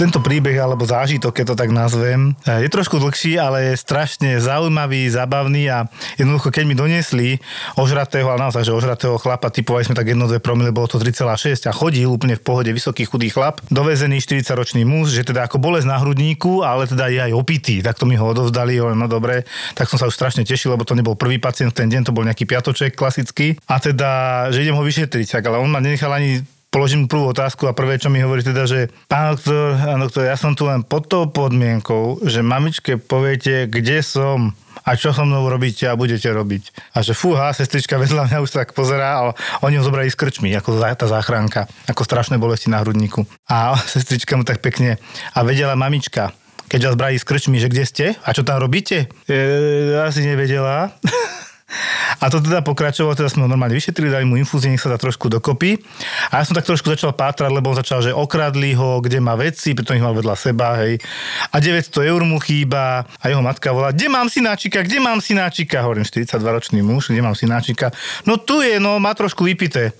Tento príbeh alebo zážitok, keď to tak nazvem, je trošku dlhší, ale je strašne zaujímavý, zabavný a jednoducho, keď mi doniesli ožratého, ale naozaj, že ožratého chlapa, typovali sme tak 1-2 promile, bolo to 3,6 a chodil úplne v pohode, vysoký chudý chlap, dovezený 40-ročný muž, že teda ako bolesť na hrudníku, ale teda je aj opitý, tak to mi ho odovzdali, no dobre, tak som sa už strašne tešil, lebo to nebol prvý pacient ten deň, to bol nejaký piatoček klasický. A teda, že idem ho vyšetriť, tak, ale on ma nenechal ani položím prvú otázku a prvé, čo mi hovorí teda, že pán doktor, doktor, ja som tu len pod tou podmienkou, že mamičke poviete, kde som a čo so mnou robíte a budete robiť. A že fúha, sestrička vedľa mňa už tak pozerá a oni ho zobrali z krčmy, ako tá záchranka, ako strašné bolesti na hrudníku. A sestrička mu tak pekne a vedela mamička, keď vás brali z krčmy, že kde ste a čo tam robíte? E, asi nevedela. A to teda pokračovalo, teda sme ho normálne vyšetrili, dali mu infúzie, nech sa dá trošku dokopy. A ja som tak trošku začal pátrať, lebo on začal, že okradli ho, kde má veci, pritom ich mal vedľa seba, hej. A 900 eur mu chýba a jeho matka volá, kde mám synáčika, kde mám synáčika? Hovorím, 42-ročný muž, kde mám synáčika? No tu je, no má trošku vypité.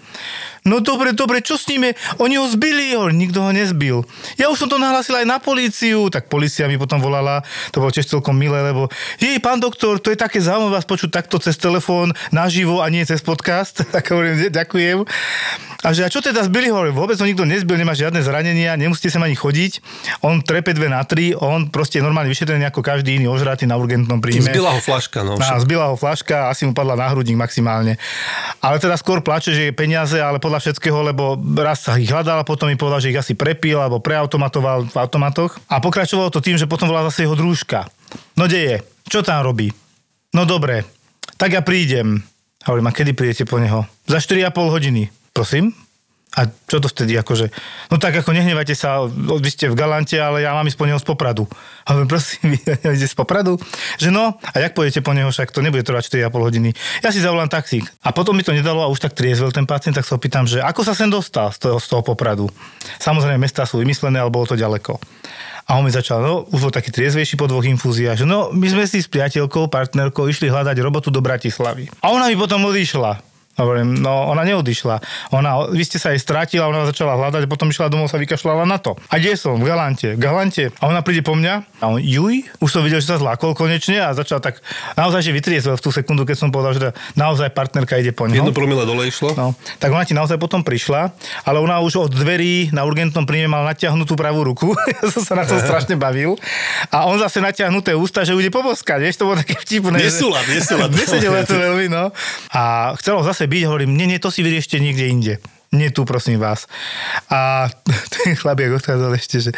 No dobre, dobre, čo s ním je? Oni ho zbili, ho, nikto ho nezbil. Ja už som to nahlásil aj na políciu, tak policia mi potom volala, to bolo tiež celkom milé, lebo jej, pán doktor, to je také zaujímavé vás počuť takto cez telefón, naživo a nie cez podcast. tak hovorím, ďakujem. A že a čo teda zbili ho? Vôbec ho nikto nezbil, nemá žiadne zranenia, nemusíte sa ani chodiť. On trepe 2 na 3, on proste je normálne vyšetrený ako každý iný ožratý na urgentnom príjme. Zbila ho flaška, no. Á, zbila ho flaška, asi mu padla na hrudník maximálne. Ale teda skôr plače, že je peniaze, ale podľa všetkého, lebo raz sa ich hľadal potom mi povedal, že ich asi prepil alebo preautomatoval v automatoch. A pokračovalo to tým, že potom volal zase jeho družka. No deje, čo tam robí? No dobre, tak ja prídem. Hovorím, a kedy prídete po neho? Za 4,5 hodiny. Prosím? A čo to vtedy akože? No tak ako nehnevajte sa, vy ste v Galante, ale ja mám ísť po neho z Popradu. A hovorím, prosím, vy idete z Popradu? Že no, a jak pôjdete po neho, však to nebude trvať 4,5 hodiny. Ja si zavolám taxík. A potom mi to nedalo a už tak triezvel ten pacient, tak sa opýtam, že ako sa sem dostal z toho, z toho Popradu. Samozrejme, mesta sú vymyslené, ale bolo to ďaleko. A on mi začal, no, už bol taký triezvejší po dvoch infúziách, že no, my sme si s priateľkou, partnerkou išli hľadať robotu do Bratislavy. A ona mi potom odišla. Hovorím, no ona neodišla. Ona, vy ste sa jej strátila, ona začala hľadať, potom išla domov, sa vykašľala na to. A kde som? V Galante. V Galante. A ona príde po mňa a on, juj, už som videl, že sa zlákol konečne a začal tak naozaj, že vytriezol v tú sekundu, keď som povedal, že naozaj partnerka ide po ňom. Jedno promile dole išlo. No, tak ona ti naozaj potom prišla, ale ona už od dverí na urgentnom príjme mala natiahnutú pravú ruku. ja som sa na to strašne bavil. A on zase natiahnuté ústa, že bude poboskať, vieš, to bolo také vtipné. Nesúlad, nesúlad. Nesedelo to veľmi, no. A chcelo zase byť, hovorím, nie, nie, to si vyriešte niekde inde. Nie tu, prosím vás. A ten chlapiek odchádzal ešte, že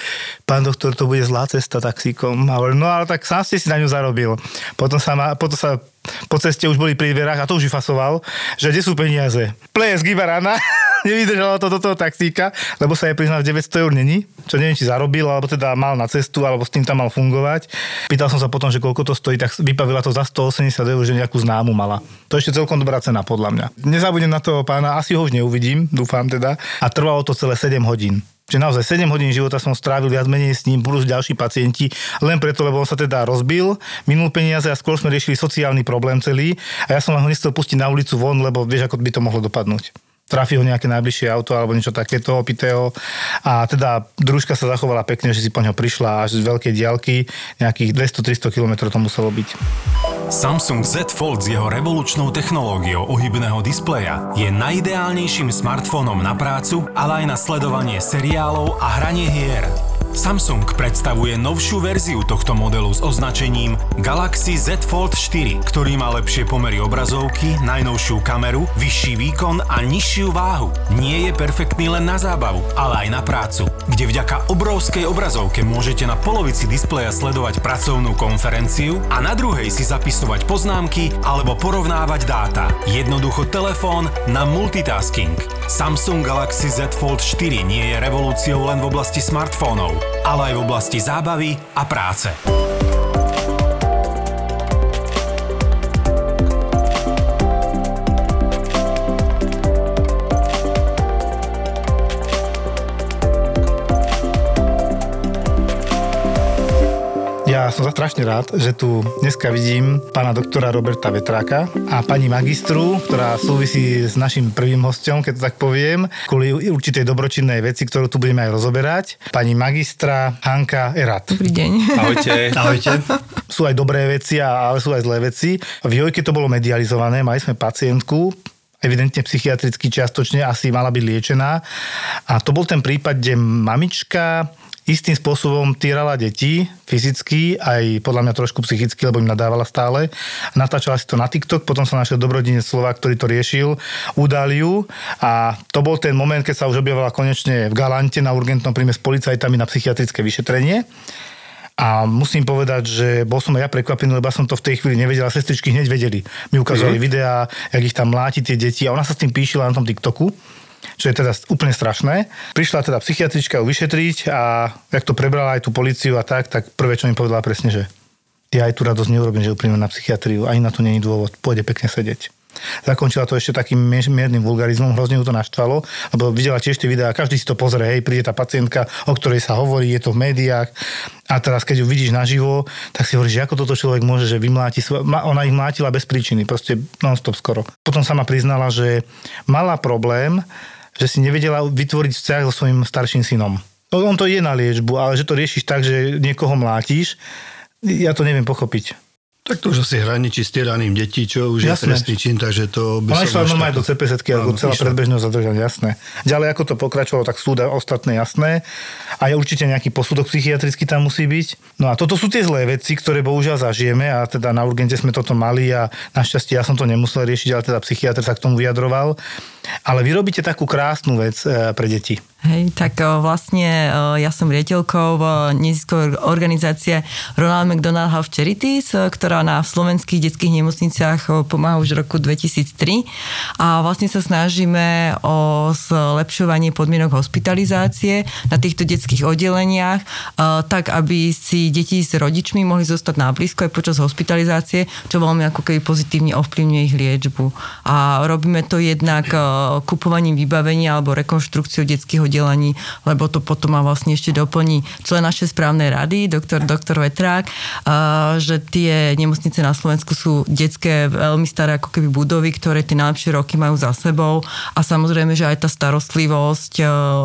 pán doktor, to bude zlá cesta taxíkom. A hovorím, no ale tak sám ste si na ňu zarobil. Potom sa, ma, potom sa po ceste už boli pri dverách a to už vyfasoval, že kde sú peniaze. Ples Gibarana nevydržalo to do toho taxíka, lebo sa jej priznal 900 eur není, čo neviem, či zarobil, alebo teda mal na cestu, alebo s tým tam mal fungovať. Pýtal som sa potom, že koľko to stojí, tak vypavila to za 180 eur, že nejakú známu mala. To je ešte celkom dobrá cena, podľa mňa. Nezabudnem na toho pána, asi ho už neuvidím, dúfam teda. A trvalo to celé 7 hodín že naozaj 7 hodín života som strávil viac menej s ním, plus ďalší pacienti, len preto, lebo on sa teda rozbil, minul peniaze a skôr sme riešili sociálny problém celý a ja som ho nechcel pustiť na ulicu von, lebo vieš, ako by to mohlo dopadnúť trafí ho nejaké najbližšie auto alebo niečo takéto opitého. A teda družka sa zachovala pekne, že si po ňo prišla až z veľkej diálky, nejakých 200-300 km to muselo byť. Samsung Z Fold s jeho revolučnou technológiou ohybného displeja je najideálnejším smartfónom na prácu, ale aj na sledovanie seriálov a hranie hier. Samsung predstavuje novšiu verziu tohto modelu s označením Galaxy Z Fold 4, ktorý má lepšie pomery obrazovky, najnovšiu kameru, vyšší výkon a nižšiu váhu. Nie je perfektný len na zábavu, ale aj na prácu, kde vďaka obrovskej obrazovke môžete na polovici displeja sledovať pracovnú konferenciu a na druhej si zapisovať poznámky alebo porovnávať dáta. Jednoducho telefón na multitasking. Samsung Galaxy Z Fold 4 nie je revolúciou len v oblasti smartfónov ale aj v oblasti zábavy a práce. Ja som za strašne rád, že tu dneska vidím pána doktora Roberta Vetráka a pani magistru, ktorá súvisí s našim prvým hostom, keď to tak poviem, kvôli určitej dobročinnej veci, ktorú tu budeme aj rozoberať. Pani magistra Hanka Erat. Dobrý deň. Ahojte. Ahojte. Sú aj dobré veci, a- ale sú aj zlé veci. V Jojke to bolo medializované, mali sme pacientku, evidentne psychiatricky čiastočne asi mala byť liečená. A to bol ten prípad, kde mamička istým spôsobom týrala deti, fyzicky, aj podľa mňa trošku psychicky, lebo im nadávala stále. Natáčala si to na TikTok, potom sa našiel dobrodinec Slovák, ktorý to riešil, udali ju a to bol ten moment, keď sa už objavovala konečne v Galante na urgentnom príjme s policajtami na psychiatrické vyšetrenie. A musím povedať, že bol som aj ja prekvapený, lebo som to v tej chvíli nevedel a sestričky hneď vedeli. Mi ukázali mm. videá, jak ich tam mláti tie deti a ona sa s tým píšila na tom TikToku čo je teda úplne strašné. Prišla teda psychiatrička ju vyšetriť a jak to prebrala aj tú policiu a tak, tak prvé, čo mi povedala presne, že ja aj tú radosť neurobím, že ju na psychiatriu, ani na to není dôvod, pôjde pekne sedieť. Zakončila to ešte takým miernym vulgarizmom, hrozne ju to naštvalo, lebo videla tiež tie videá, každý si to pozrie, hej, príde tá pacientka, o ktorej sa hovorí, je to v médiách a teraz keď ju vidíš naživo, tak si hovoríš, že ako toto človek môže, že vymláti, ona ich mlátila bez príčiny, proste non-stop skoro. Potom sama priznala, že mala problém, že si nevedela vytvoriť vzťah so svojím starším synom. No, on to je na liečbu, ale že to riešiš tak, že niekoho mlátiš, ja to neviem pochopiť. Tak to už asi hraničí s tyraním detí, čo už Jasné. je trestný čin, takže to by Ona išla normálne do tak- CPZ, ako celá išla. predbežného zadržania, jasné. Ďalej, ako to pokračovalo, tak súda ostatné jasné. A je určite nejaký posudok psychiatrický tam musí byť. No a toto sú tie zlé veci, ktoré bohužiaľ zažijeme a teda na urgente sme toto mali a našťastie ja som to nemusel riešiť, ale teda psychiatr sa k tomu vyjadroval. Ale vy robíte takú krásnu vec e, pre deti. Hej, tak o, vlastne o, ja som riaditeľkou v neziskovej organizácie Ronald McDonald Health Charities, ktorá na slovenských detských nemocniciach pomáha už roku 2003 a vlastne sa snažíme o zlepšovanie podmienok hospitalizácie na týchto detských oddeleniach, tak aby si deti s rodičmi mohli zostať na blízko aj počas hospitalizácie, čo veľmi ako keby pozitívne ovplyvňuje ich liečbu. A robíme to jednak kupovaním vybavenia alebo rekonštrukciou detských oddelení, lebo to potom má vlastne ešte doplní člen našej správnej rady, doktor, doktor Vetrák, že tie nemocnice na Slovensku sú detské, veľmi staré ako keby budovy, ktoré tie najlepšie roky majú za sebou a samozrejme, že aj tá starostlivosť e,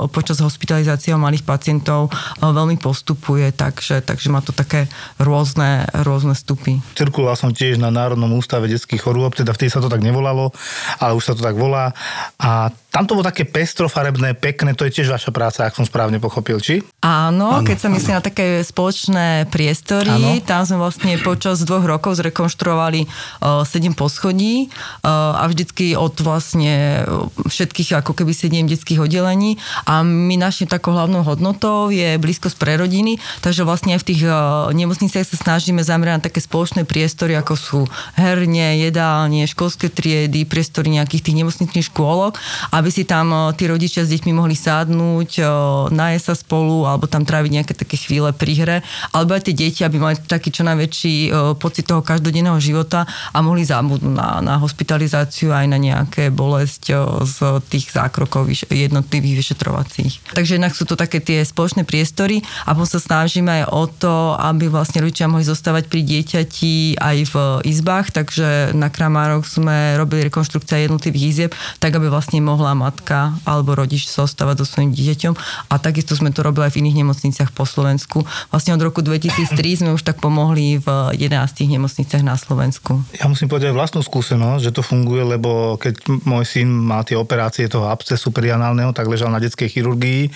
počas hospitalizácie malých pacientov e, veľmi postupuje, takže, takže má to také rôzne, rôzne stupy. Cirkuloval som tiež na Národnom ústave detských chorôb, teda vtedy sa to tak nevolalo, ale už sa to tak volá. A tam to bolo také pestrofarebné, pekné, to je tiež vaša práca, ak som správne pochopil, či? Áno, keď sa myslí na také spoločné priestory, Áno. tam sme vlastne počas dvoch rokov zrekonštruovali uh, sedem poschodí uh, a vždycky od vlastne uh, všetkých ako keby sedem detských oddelení a my našim takou hlavnou hodnotou je blízkosť pre rodiny, takže vlastne aj v tých uh, nemocniciach sa snažíme zamerať na také spoločné priestory, ako sú herne, jedálne, školské triedy, priestory nejakých tých nemocničných škôlok, aby si tam uh, tí rodičia s deťmi mohli sadnúť, najesť sa spolu alebo tam tráviť nejaké také chvíle pri hre, alebo aj tie deti, aby mali taký čo najväčší pocit toho každodenného života a mohli zabudnúť na, na hospitalizáciu aj na nejaké bolesť z tých zákrokov jednotlivých vyšetrovacích. Takže jednak sú to také tie spoločné priestory a potom sa snažíme aj o to, aby vlastne rodičia mohli zostávať pri dieťati aj v izbách, takže na Kramároch sme robili rekonštrukcia jednotlivých izieb, tak aby vlastne mohla matka alebo rodič zostávať so svojím dieťaťom a takisto sme to robili aj v iných nemocniciach po Slovensku. Vlastne od roku 2003 sme už tak pomohli v 11 nemocniciach na Slovensku. Ja musím povedať vlastnú skúsenosť, že to funguje, lebo keď môj syn mal tie operácie toho abscesu perianálneho, tak ležal na detskej chirurgii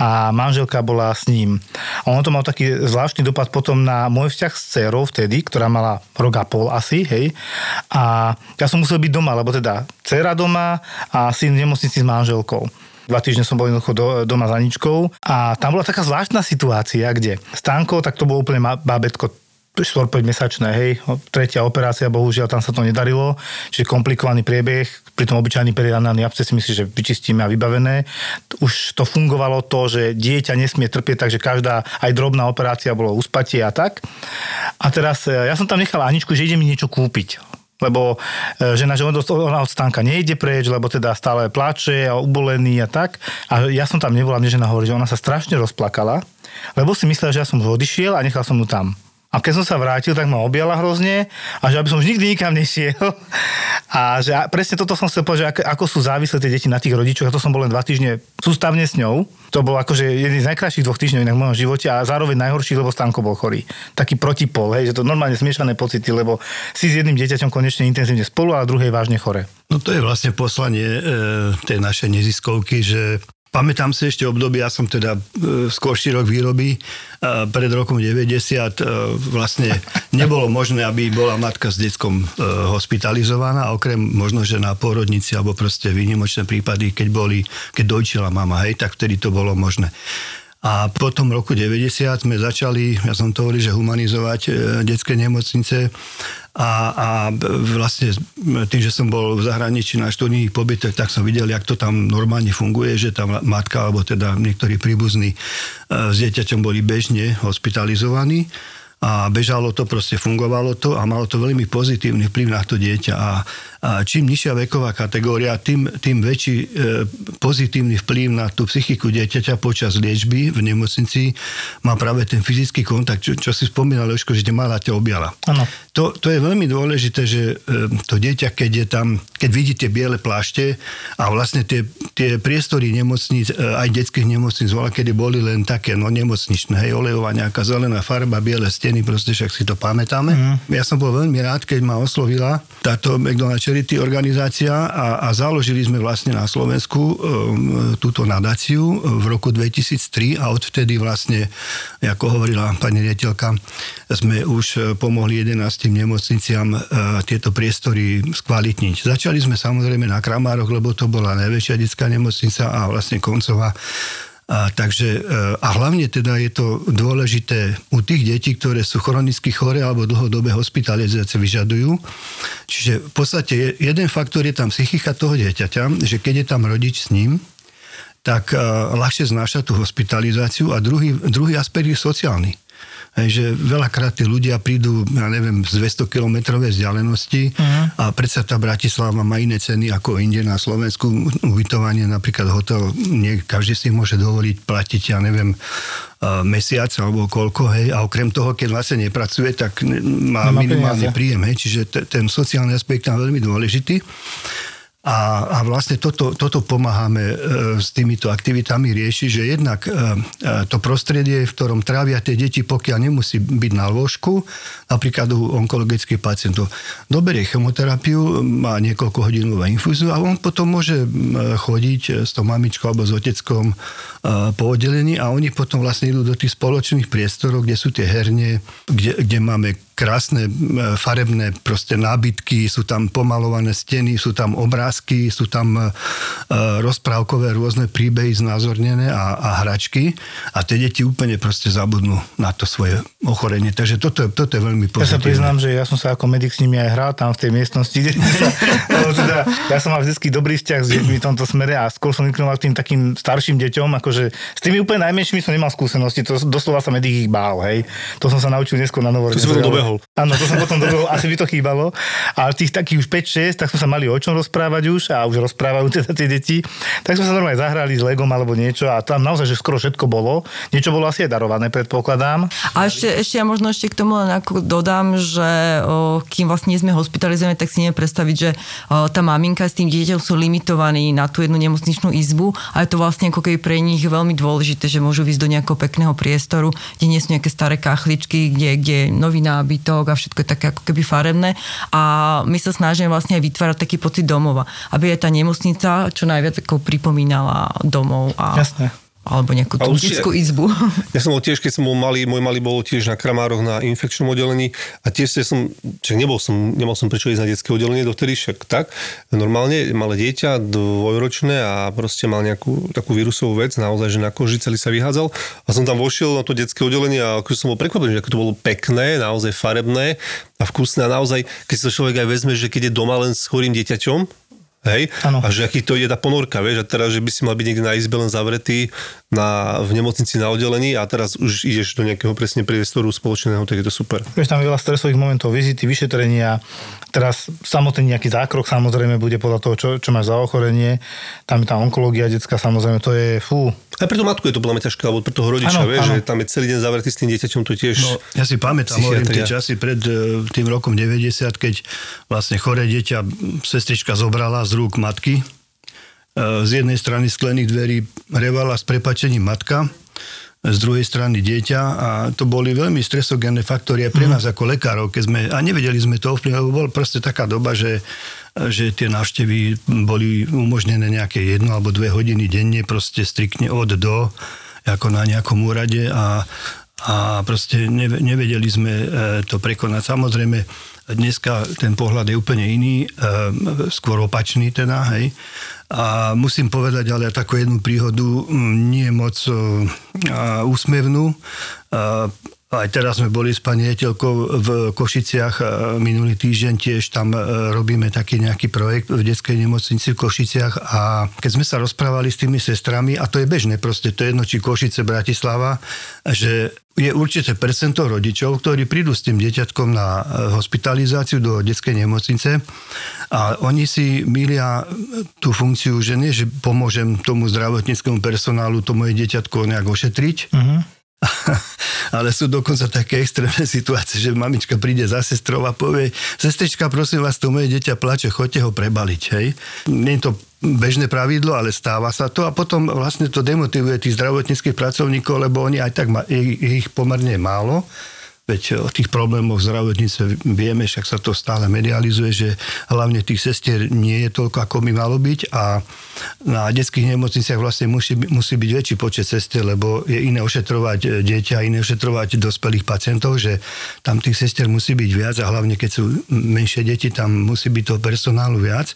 a manželka bola s ním. A ono to mal taký zvláštny dopad potom na môj vzťah s dcerou vtedy, ktorá mala rok a pol asi, hej. A ja som musel byť doma, lebo teda dcera doma a syn v nemocnici s manželkou. Dva týždne som bol jednoducho do, doma za Aničkou a tam bola taká zvláštna situácia, kde Stanko, tak to bolo úplne bábetko 4-5 mesačné, hej, tretia operácia, bohužiaľ tam sa to nedarilo, čiže komplikovaný priebeh, pritom obyčajný perianálny absces si myslí, že vyčistíme a vybavené. Už to fungovalo to, že dieťa nesmie trpieť, takže každá aj drobná operácia bolo uspatie a tak. A teraz e, ja som tam nechal Aničku, že ide mi niečo kúpiť lebo žena, že ona od- stánka nejde preč, lebo teda stále plače a ubolený a tak. A ja som tam nebola, mne žena hovorí, že ona sa strašne rozplakala, lebo si myslela, že ja som odišiel a nechal som ju tam. A keď som sa vrátil, tak ma objala hrozne a že aby som už nikdy nikam nešiel. A že presne toto som chcel povedať, že ako, sú závislé tie deti na tých rodičoch. A to som bol len dva týždne sústavne s ňou. To bol akože jeden z najkrajších dvoch týždňov v mojom živote a zároveň najhorší, lebo Stanko bol chorý. Taký protipol, hej, že to normálne smiešané pocity, lebo si s jedným dieťaťom konečne intenzívne spolu a druhé je vážne chore. No to je vlastne poslanie e, tej našej neziskovky, že Pamätám si ešte obdobie, ja som teda e, skorší rok výroby, e, pred rokom 90 e, vlastne nebolo možné, aby bola matka s deckom e, hospitalizovaná, okrem možno, že na porodnici alebo proste výnimočné prípady, keď boli, keď dojčila mama, hej, tak vtedy to bolo možné. A potom roku 90 sme začali, ja som to hovoril, že humanizovať e, detské nemocnice. A, a vlastne tým, že som bol v zahraničí na študijných pobytoch, tak som videl, jak to tam normálne funguje, že tam matka alebo teda niektorí príbuzní e, s dieťaťom boli bežne hospitalizovaní a bežalo to, proste fungovalo to a malo to veľmi pozitívny vplyv na to dieťa a, a čím nižšia veková kategória, tým, tým väčší e, pozitívny vplyv na tú psychiku dieťaťa počas liečby v nemocnici má práve ten fyzický kontakt, čo, čo si spomínal, Leško, že mala ťa objala. To, to je veľmi dôležité, že e, to dieťa, keď je tam, keď vidí tie biele plášte a vlastne tie, tie priestory nemocníc, e, aj detských nemocníc, voľa, kedy boli len také, no nemocničné, hej, olejová nejaká zelená farba, biele steny, proste však si to pamätáme. Mm. Ja som bol veľmi rád, keď ma oslovila táto McDonald's Charity organizácia a, a založili sme vlastne na Slovensku um, túto nadáciu v roku 2003 a odvtedy vlastne, ako hovorila pani riaditeľka, sme už e, pomohli 11 nemocniciam uh, tieto priestory skvalitniť. Začali sme samozrejme na Kramároch, lebo to bola najväčšia detská nemocnica a vlastne koncová a, takže, e, a hlavne teda je to dôležité u tých detí, ktoré sú chronicky chore alebo dlhodobé hospitalizácie vyžadujú. Čiže v podstate jeden faktor je tam psychika toho dieťaťa, že keď je tam rodič s ním, tak uh, ľahšie znáša tú hospitalizáciu a druhý, druhý aspekt je sociálny. Že veľakrát tí ľudia prídu, ja neviem, z 200 kilometrovej vzdialenosti uh-huh. a predsa tá Bratislava má iné ceny ako inde na Slovensku. Ubytovanie, napríklad hotel, nie každý si môže dovoliť platiť, ja neviem, mesiac alebo koľko, hej, a okrem toho, keď vlastne nepracuje, tak má Nemá minimálny peniaze. príjem, hej, čiže t- ten sociálny aspekt je veľmi dôležitý. A, a vlastne toto, toto pomáhame e, s týmito aktivitami riešiť, že jednak e, e, to prostredie, v ktorom trávia tie deti, pokiaľ nemusí byť na lôžku, napríklad u onkologických pacientov, doberie chemoterapiu, má niekoľko hodinovú infúziu a on potom môže chodiť s tou mamičkou alebo s oteckom po oddelení a oni potom vlastne idú do tých spoločných priestorov, kde sú tie herne, kde, kde máme krásne farebné proste nábytky, sú tam pomalované steny, sú tam obrázky, sú tam e, rozprávkové rôzne príbehy znázornené a, a hračky a tie deti úplne proste zabudnú na to svoje ochorenie. Takže toto, toto je veľmi pozitívne. Ja sa priznám, že ja som sa ako medic s nimi aj hral tam v tej miestnosti, kde sa, teda, ja som mal vždy dobrý vzťah s deťmi v tomto smere a skôr som inknoval tým takým starším deťom, akože s tými úplne najmenšími som nemal skúsenosti, to doslova sa medic ich bál, hej. To som sa naučil neskôr na novo. Dobehol. Áno, to som potom dobehol, asi by to chýbalo. Ale tých takých už 5-6, tak sme sa mali o čom rozprávať už a už rozprávajú teda tie deti. Tak sme sa normálne zahrali s Legom alebo niečo a tam naozaj, že skoro všetko bolo. Niečo bolo asi aj darované, predpokladám. A ešte, ešte ja možno ešte k tomu len ako dodám, že o, kým vlastne nie sme hospitalizovaní, tak si neviem predstaviť, že o, tá maminka s tým dieťaťom sú limitovaní na tú jednu nemocničnú izbu a je to vlastne ako keby pre nich veľmi dôležité, že môžu ísť do nejakého pekného priestoru, kde nie sú nejaké staré kachličky, kde, kde je nový nábytok a všetko je také ako keby farebné. A my sa snažíme vlastne aj vytvárať taký pocit domova, aby aj tá nemocnica čo najviac ako pripomínala domov. A... Jasné alebo nejakú tú detskú izbu. Ja som bol tiež, keď som bol malý, môj malý bol tiež na Kramároch na infekčnom oddelení a tiež som, čak nebol som, nemal som prečo ísť na detské oddelenie dovtedy, však tak, normálne, malé dieťa, dvojročné a proste mal nejakú takú vírusovú vec, naozaj, že na koži celý sa vyhádzal a som tam vošiel na to detské oddelenie a ako som bol prekvapený, že ako to bolo pekné, naozaj farebné a vkusné a naozaj, keď si to človek aj vezme, že keď je doma len s chorým dieťaťom, Hej? Ano. A že aký to ide tá ponorka, vieš, a teraz, že by si mal byť niekde na izbe len zavretý na, v nemocnici na oddelení a teraz už ideš do nejakého presne priestoru spoločného, tak je to super. Vieš, tam veľa stresových momentov, vizity, vyšetrenia, teraz samotný nejaký zákrok samozrejme bude podľa toho, čo, čo máš za ochorenie, tam je tá onkológia detská samozrejme, to je fú. Aj pre tú matku je to mňa ťažké, alebo pre toho rodiča, Áno, vieš, áno. že tam je celý deň zavretý s tým dieťaťom, to tiež... No, ja si pamätám, hovorím tie časy pred e, tým rokom 90, keď vlastne choré dieťa sestrička zobrala z rúk matky. E, Z jednej strany sklených dverí revala s prepačením matka, z druhej strany dieťa a to boli veľmi stresogénne faktory aj pre nás ako lekárov, keď sme, a nevedeli sme to ovplyvniť, lebo bol proste taká doba, že, že tie návštevy boli umožnené nejaké jedno alebo dve hodiny denne, proste striktne od do, ako na nejakom úrade a, a proste neve- nevedeli sme e, to prekonať. Samozrejme, dneska ten pohľad je úplne iný, e, skôr opačný teda, hej. A musím povedať ale takú jednu príhodu, mm, nie moc e, a, úsmevnú. Aj teraz sme boli s pani Jetelkou v Košiciach minulý týždeň tiež tam e, robíme taký nejaký projekt v detskej nemocnici v Košiciach a keď sme sa rozprávali s tými sestrami, a to je bežné proste, to je jedno či Košice, Bratislava, že je určité percento rodičov, ktorí prídu s tým dieťatkom na e, hospitalizáciu do detskej nemocnice a oni si milia tú funkciu, že nie, že pomôžem tomu zdravotníckému personálu to moje dieťatko nejak ošetriť, Mhm. ale sú dokonca také extrémne situácie, že mamička príde za sestrou a povie, sestrička, prosím vás, to moje dieťa plače, choďte ho prebaliť, hej. Nie je to bežné pravidlo, ale stáva sa to a potom vlastne to demotivuje tých zdravotníckých pracovníkov, lebo oni aj tak, ma, je ich pomerne málo, Veď o tých problémoch v zdravotníctve vieme, však sa to stále medializuje, že hlavne tých sestier nie je toľko, ako by malo byť a na detských nemocniciach vlastne musí, musí byť väčší počet sestier, lebo je iné ošetrovať e, dieťa, iné ošetrovať dospelých pacientov, že tam tých sestier musí byť viac a hlavne keď sú menšie deti, tam musí byť toho personálu viac.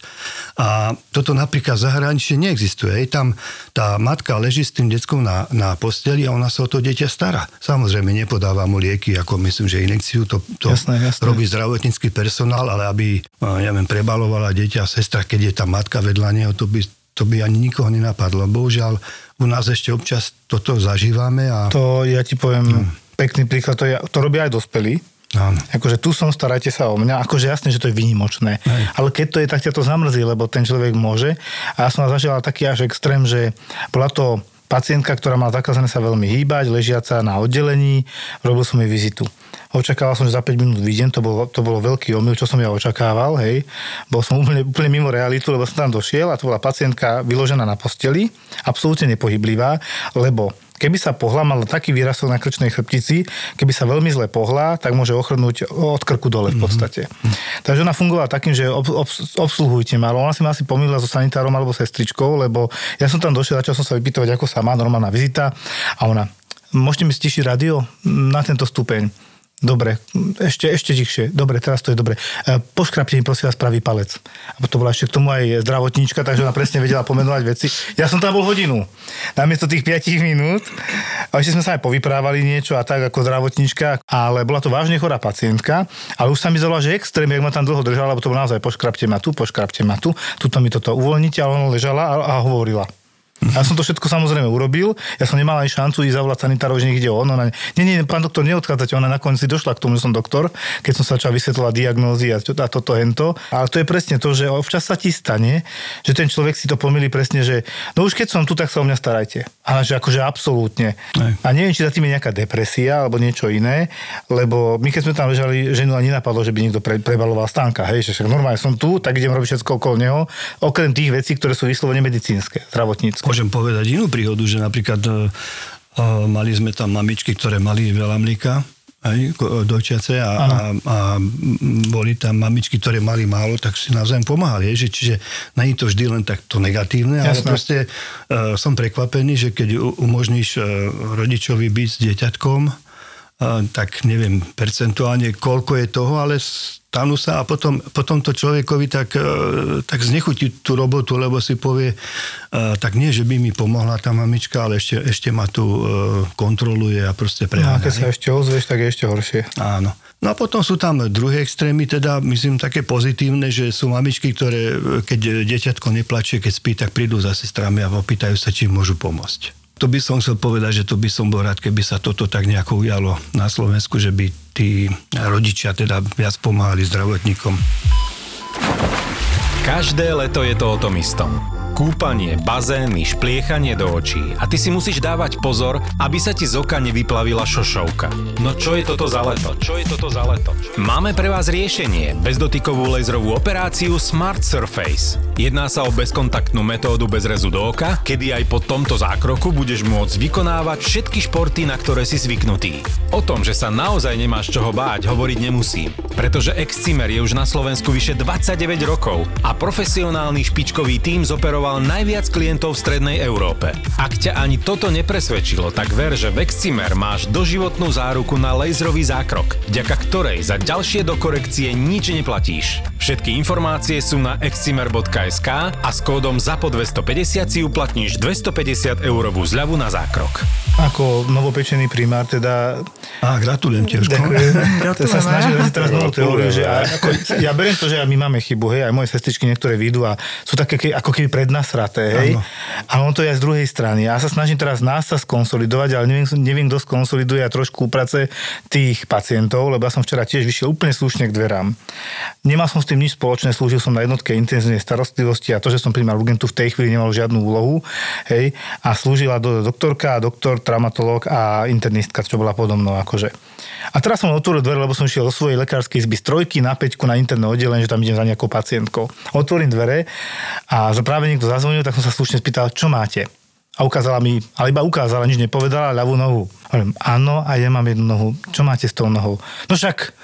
A toto napríklad v zahraničí neexistuje. Hej. Tam tá matka leží s tým deckom na, na posteli a ona sa o to dieťa stará. Samozrejme, nepodáva mu lieky, ako myslím, že inekciu, to, to Jasné, jasné. robí zdravotnícky personál, ale aby, neviem, prebalovala dieťa sestra, keď je tá matka vedľa neho, to by, to by ani nikoho nenapadlo. Bohužiaľ, u nás ešte občas toto zažívame a... To ja ti poviem pekný príklad, to, je, to robia aj dospelí. Áno. Akože tu som, starajte sa o mňa. Akože jasné, že to je výnimočné. Hej. Ale keď to je, tak ťa to zamrzí, lebo ten človek môže. A ja som zažila taký až extrém, že bola to pacientka, ktorá mala zakázané sa veľmi hýbať, ležiaca na oddelení, robil som jej vizitu. Očakával som, že za 5 minút vidím, to bolo, to bolo veľký omyl, čo som ja očakával, hej. Bol som úplne, úplne mimo realitu, lebo som tam došiel a to bola pacientka vyložená na posteli, absolútne nepohyblivá, lebo keby sa pohla, mala taký výrazok na krčnej chrbtici, keby sa veľmi zle pohla, tak môže ochrnúť od krku dole v podstate. Mm-hmm. Takže ona fungovala takým, že ob, ob, obsluhujte ma, ale ona si ma asi pomýlila so sanitárom alebo sestričkou, lebo ja som tam došiel, začal som sa vypýtovať, ako sa má normálna vizita a ona, môžete mi stišiť radio na tento stupeň. Dobre, ešte, ešte tichšie. Dobre, teraz to je dobre. E, Poškrapte mi prosím vás pravý palec. A to bola ešte k tomu aj zdravotníčka, takže ona presne vedela pomenovať veci. Ja som tam bol hodinu. Namiesto tých 5 minút. A ešte sme sa aj povyprávali niečo a tak ako zdravotníčka, ale bola to vážne chorá pacientka, ale už sa mi zdalo, že extrém, jak ma tam dlho držala, lebo to bolo naozaj poškrapte ma tu, poškrapte ma tu, tuto mi toto uvoľnite, ale ona ležala a, a hovorila. Ja som to všetko samozrejme urobil, ja som nemal aj šancu ísť zavolať sanitárov, že niekde on. Ona, nie, nie, pán doktor, neodchádzate, ona nakoniec si došla k tomu, že som doktor, keď som sa začal vysvetľovať diagnózy a, a toto, hento. Ale to je presne to, že občas sa ti stane, že ten človek si to pomýli presne, že no už keď som tu, tak sa o mňa starajte. Ale že akože absolútne. Hej. A neviem, či za tým je nejaká depresia alebo niečo iné, lebo my keď sme tam ležali, ženu ani nenapadlo, že by niekto pre, prebaloval stánka. Hej, že však normálne som tu, tak idem robiť všetko okolo neho, okrem tých vecí, ktoré sú vyslovene medicínske, zdravotnícke. Môžem povedať inú príhodu, že napríklad e, e, mali sme tam mamičky, ktoré mali veľa mlieka, aj, ko- dojčiace a, a, a boli tam mamičky, ktoré mali málo, tak si navzájom pomáhali. Že, čiže není to vždy len takto negatívne, ale Jasné. proste uh, som prekvapený, že keď umožníš uh, rodičovi byť s dieťatkom, tak neviem percentuálne, koľko je toho, ale stanú sa a potom, potom to človekovi tak, e, tak znechutí tú robotu, lebo si povie, e, tak nie, že by mi pomohla tá mamička, ale ešte, ešte ma tu e, kontroluje a proste No a preháňa. keď sa ešte ozveš, tak je ešte horšie. Áno. No a potom sú tam druhé extrémy, teda myslím také pozitívne, že sú mamičky, ktoré keď dieťatko neplačie, keď spí, tak prídu za sestrami a opýtajú sa, či môžu pomôcť. To by som chcel povedať, že to by som bol rád, keby sa toto tak nejako ujalo na Slovensku, že by tí rodičia teda viac pomáhali zdravotníkom. Každé leto je to o tom istom. Kúpanie, bazény, špliechanie do očí. A ty si musíš dávať pozor, aby sa ti z oka nevyplavila šošovka. No čo je toto za leto? Čo je toto za leto? Máme pre vás riešenie. Bezdotykovú laserovú operáciu Smart Surface. Jedná sa o bezkontaktnú metódu bez rezu do oka, kedy aj po tomto zákroku budeš môcť vykonávať všetky športy, na ktoré si zvyknutý. O tom, že sa naozaj nemáš čoho báť, hovoriť nemusím. Pretože Excimer je už na Slovensku vyše 29 rokov a profesionálny špičkový tím zoperoval najviac klientov v Strednej Európe. Ak ťa ani toto nepresvedčilo, tak ver, že v Excimer máš doživotnú záruku na laserový zákrok, vďaka ktorej za ďalšie dokorekcie nič neplatíš. Všetky informácie sú na excimer.sk a s kódom ZAPO 250 si uplatníš 250 eurovú zľavu na zákrok. Ako novopečený primár, teda Á, gratulujem ti. Ďakujem. To sa snažím teraz novú teóriu, že ako, ja beriem to, že my máme chybu, hej, aj moje sestričky niektoré výjdu a sú také ako keby prednasraté, hej. Áno. Ale on to je aj z druhej strany. Ja sa snažím teraz nás sa skonsolidovať, ale neviem, neviem kto skonsoliduje a trošku uprace tých pacientov, lebo ja som včera tiež vyšiel úplne slušne k dverám. Nemal som s tým nič spoločné, slúžil som na jednotke intenzívnej starostlivosti a to, že som primár urgentu v tej chvíli nemal žiadnu úlohu, hej, a slúžila do doktorka, doktor, traumatolog a internistka, čo bola podo mnou, akože. A teraz som otvoril dvere, lebo som šiel do svojej lekárskej izby z trojky na peťku na interné oddelenie, že tam idem za nejakou pacientkou. Otvorím dvere a práve niekto zazvonil, tak som sa slušne spýtal, čo máte? A ukázala mi, ale iba ukázala, nič nepovedala, ľavú nohu. Hovorím, áno, a ja mám jednu nohu. Čo máte s tou nohou? No však,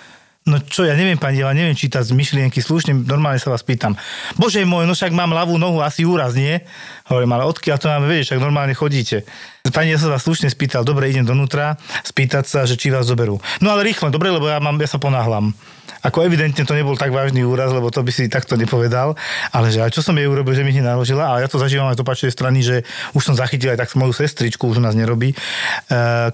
no čo, ja neviem, pani, ja neviem čítať z myšlienky slušne, normálne sa vás pýtam. Bože môj, no však mám ľavú nohu, asi úraz, nie? Hovorím, ale odkiaľ to máme vedieť, však normálne chodíte. Pani, ja sa vás slušne spýtal, dobre, idem donútra, spýtať sa, že či vás zoberú. No ale rýchlo, dobre, lebo ja, mám, ja sa ponáhlam. Ako evidentne to nebol tak vážny úraz, lebo to by si takto nepovedal, ale že aj čo som jej urobil, že mi hneď naložila, ale ja to zažívam aj z opačnej strany, že už som zachytil aj tak moju sestričku, už u nás nerobí, e,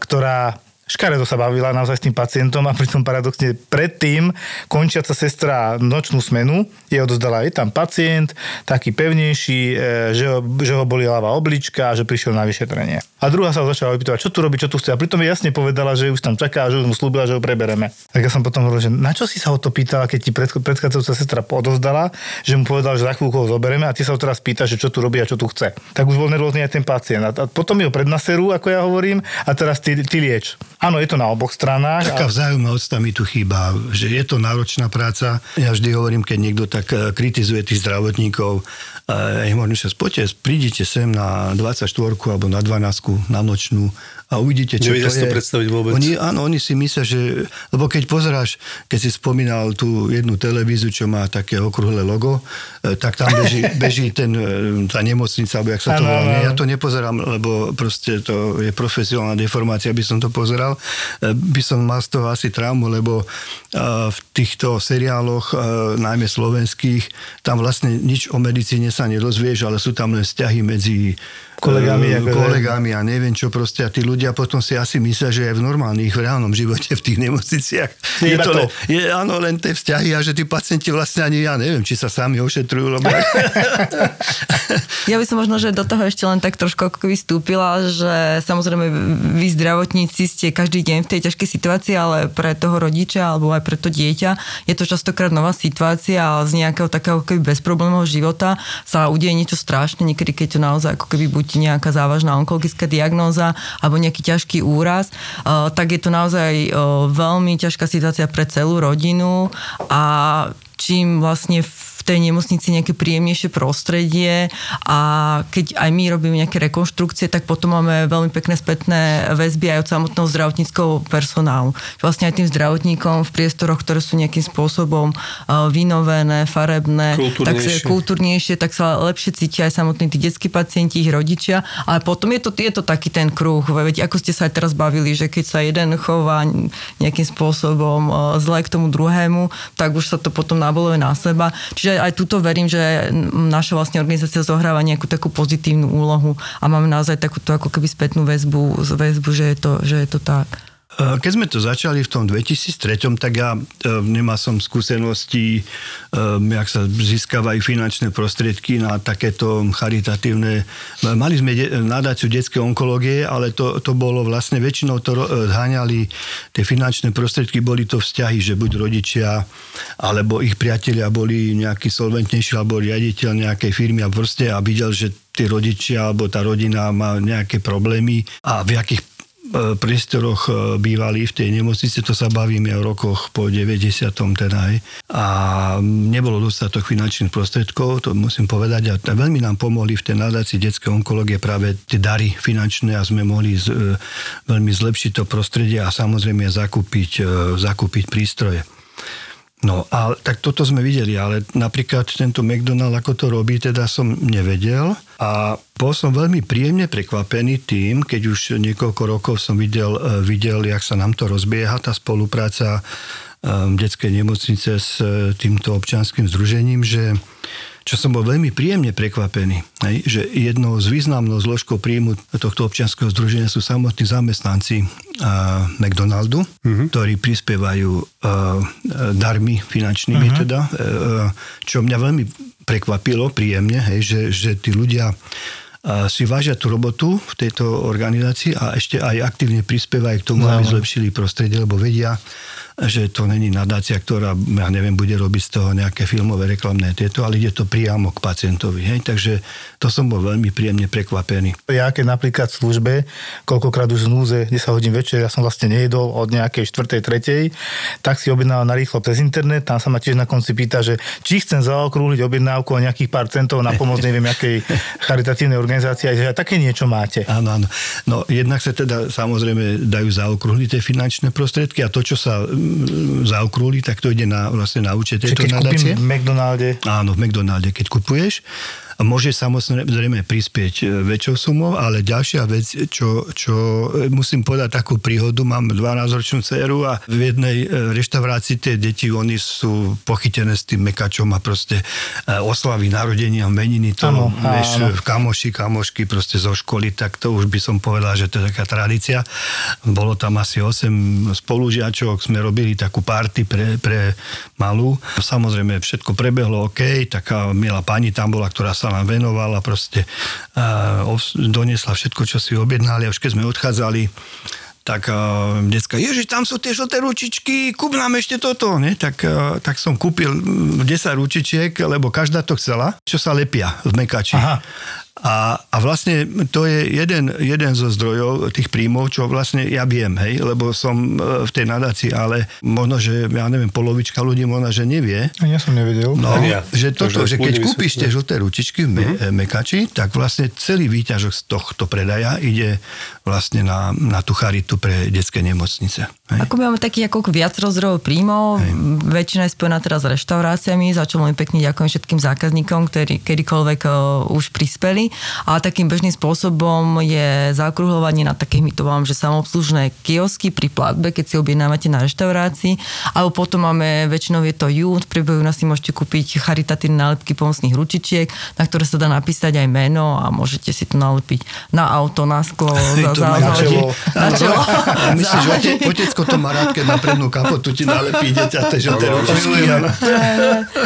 ktorá škaredo sa bavila naozaj s tým pacientom a pritom paradoxne predtým končiaca sestra nočnú smenu jej odozdala je tam pacient, taký pevnejší, e, že ho, že ho boli ľavá oblička a že prišiel na vyšetrenie. A druhá sa ho začala opýtovať, čo tu robí, čo tu chce. A pritom jasne povedala, že už tam čaká že už mu slúbila, že ho prebereme. Tak ja som potom hovoril, že na čo si sa o to pýtala, keď ti pred, predchádzajúca sestra odozdala, že mu povedala, že za chvíľku ho zoberieme a ty sa ho teraz pýtaš, že čo tu robí a čo tu chce. Tak už bol nervózny aj ten pacient. A, a potom mi ho prednaserú, ako ja hovorím, a teraz ty, ty lieč. Áno, je to na oboch stranách. Taká A... vzájomná odsta mi tu chýba, že je to náročná práca. Ja vždy hovorím, keď niekto tak eh, kritizuje tých zdravotníkov, a ja im hovorím, že poďte, prídite sem na 24 alebo na 12 na nočnú a uvidíte, čo Nevedia to si to je. predstaviť vôbec. Oni, áno, oni si myslia, že... Lebo keď pozeráš, keď si spomínal tú jednu televíziu, čo má také okrúhle logo, eh, tak tam beží, beží ten, eh, tá nemocnica, alebo jak sa to volá. Ja to nepozerám, lebo proste to je profesionálna deformácia, by som to pozeral. E, By som mal z toho asi traumu, lebo e, v týchto seriáloch, e, najmä slovenských, tam vlastne nič o medicíne sa nedozvieš, ale sú tam len vzťahy medzi Kolegami, e, ako- kolegami a neviem čo proste. A tí ľudia potom si asi myslia, že aj v normálnych, v reálnom živote v tých nemocniciach Je je to, to. len, je, áno, len tie vzťahy a že tí pacienti vlastne ani ja neviem, či sa sami ošetrujú, lebo... Ja by som možno, že do toho ešte len tak trošku vstúpila, že samozrejme vy zdravotníci ste každý deň v tej ťažkej situácii, ale pre toho rodiča alebo aj pre to dieťa je to častokrát nová situácia a z nejakého takého ako keby bezproblémového života sa udeje niečo strašné, niekedy keď to naozaj ako keby buď nejaká závažná onkologická diagnóza alebo nejaký ťažký úraz, eh, tak je to naozaj eh, veľmi ťažká situácia pre celú rodinu a čím vlastne tej nemocnici nejaké príjemnejšie prostredie a keď aj my robíme nejaké rekonštrukcie, tak potom máme veľmi pekné spätné väzby aj od samotného zdravotníckého personálu. Vlastne aj tým zdravotníkom v priestoroch, ktoré sú nejakým spôsobom uh, vynovené, farebné, tak sa, Kultúrnejšie. kultúrnejšie, tak sa lepšie cítia aj samotní tí detskí pacienti, ich rodičia, ale potom je to, je to taký ten kruh, veď ako ste sa aj teraz bavili, že keď sa jeden chová nejakým spôsobom uh, zle k tomu druhému, tak už sa to potom naboluje na seba. Čiže aj tuto verím, že naša vlastne organizácia zohráva nejakú takú pozitívnu úlohu a máme naozaj takúto ako keby spätnú väzbu, väzbu že, je to, že je to tak. E, Keď sme to začali v tom 2003, tak ja e, nemal som skúsenosti, e, jak sa získavajú finančné prostriedky na takéto charitatívne. Mali sme de- nadáciu detskej onkológie, ale to, to bolo vlastne, väčšinou to zháňali, tie finančné prostriedky, boli to vzťahy, že buď rodičia, alebo ich priatelia boli nejaký solventnejší, alebo riaditeľ nejakej firmy a proste a videl, že tí rodičia alebo tá rodina má nejaké problémy a v akých priestoroch e, bývali v tej nemocnici, to sa bavíme o rokoch po 90. teda. A nebolo dostatok finančných prostriedkov, to musím povedať, a veľmi nám pomohli v tej nadácii detskej onkológie práve tie dary finančné a sme mohli z, e, veľmi zlepšiť to prostredie a samozrejme zakúpiť, e, zakúpiť prístroje. No a tak toto sme videli, ale napríklad tento McDonald, ako to robí, teda som nevedel. A bol som veľmi príjemne prekvapený tým, keď už niekoľko rokov som videl, e, videl jak sa nám to rozbieha, tá spolupráca um, detskej nemocnice s e, týmto občianským združením, že čo som bol veľmi príjemne prekvapený, hej, že jednou z významnou zložkou príjmu tohto občianského združenia sú samotní zamestnanci uh, McDonaldu, mm-hmm. ktorí prispievajú uh, darmi finančnými mm-hmm. teda, uh, čo mňa veľmi prekvapilo príjemne, hej, že, že tí ľudia si vážia tú robotu v tejto organizácii a ešte aj aktívne prispievajú k tomu, aby zlepšili prostredie, lebo vedia, že to není nadácia, ktorá, ja neviem, bude robiť z toho nejaké filmové reklamné tieto, ale ide to priamo k pacientovi. Hej? Takže to som bol veľmi príjemne prekvapený. Ja keď napríklad v službe, koľkokrát už z núze 10 hodín večer, ja som vlastne nejedol od nejakej 4. 3. tak si objednal na rýchlo cez internet, tam sa ma tiež na konci pýta, že či chcem zaokrúhliť objednávku o nejakých pár centov na pomoc neviem akej charitatívnej organizácii, že aj také niečo máte. Áno, áno. No jednak sa teda samozrejme dajú zaokrúhliť tie finančné prostriedky a to, čo sa zaokrúhli, tak to ide na, vlastne na účet. Tejto keď kúpim nadácie. v McDonalde, Áno, v McDonalde, keď kupuješ, môže samozrejme prispieť e, väčšou sumou, ale ďalšia vec, čo, čo e, musím povedať takú príhodu, mám 12-ročnú dceru a v jednej e, reštaurácii tie deti, oni sú pochytené s tým mekačom a proste oslavy narodenia, meniny, to Áno, vieš, áno. kamoši, kamošky proste zo školy, tak to už by som povedal, že to je taká tradícia. Bolo tam asi 8 spolužiačok, sme robili takú party pre, pre malú. Samozrejme, všetko prebehlo OK, taká milá pani tam bola, ktorá sa nám venovala, proste doniesla všetko, čo si objednali a už keď sme odchádzali, tak uh, decka, ježiš, tam sú tie žlté ručičky, kúp nám ešte toto, ne? Tak, uh, tak som kúpil mm, 10 ručičiek, lebo každá to chcela, čo sa lepia v mekači. Aha. A, a vlastne to je jeden, jeden zo zdrojov tých príjmov, čo vlastne ja viem, hej, lebo som e, v tej nadácii, ale možno, že ja neviem, polovička ľudí možno, že nevie, ja som nevedel. No, ja. že toto, Takže že keď kúpiš tie žlté ručičky v me, uh-huh. mekači, tak vlastne celý výťažok z tohto predaja ide vlastne na, na tú charitu pre detské nemocnice. Hej? Ako máme takých ako viac zdrojov príjmov, väčšina je spojená teraz s reštauráciami, za čo veľmi pekne ďakujem všetkým zákazníkom, ktorí kedykoľvek uh, už prispeli. Ale takým bežným spôsobom je zaokrúhľovanie na také, my to vám, že samoobslužné kiosky pri platbe, keď si objednávate na reštaurácii, alebo potom máme, väčšinou je to jún, v priebehu nás si môžete kúpiť charitatívne nálepky pomocných ručičiek, na ktoré sa dá napísať aj meno a môžete si to nalepiť na auto, na sklo, za, za, na čelo. na čelo. A myslíš, že otecko to má rád, keď na prednú kapotu ti nalepí žlté ručičky. áno.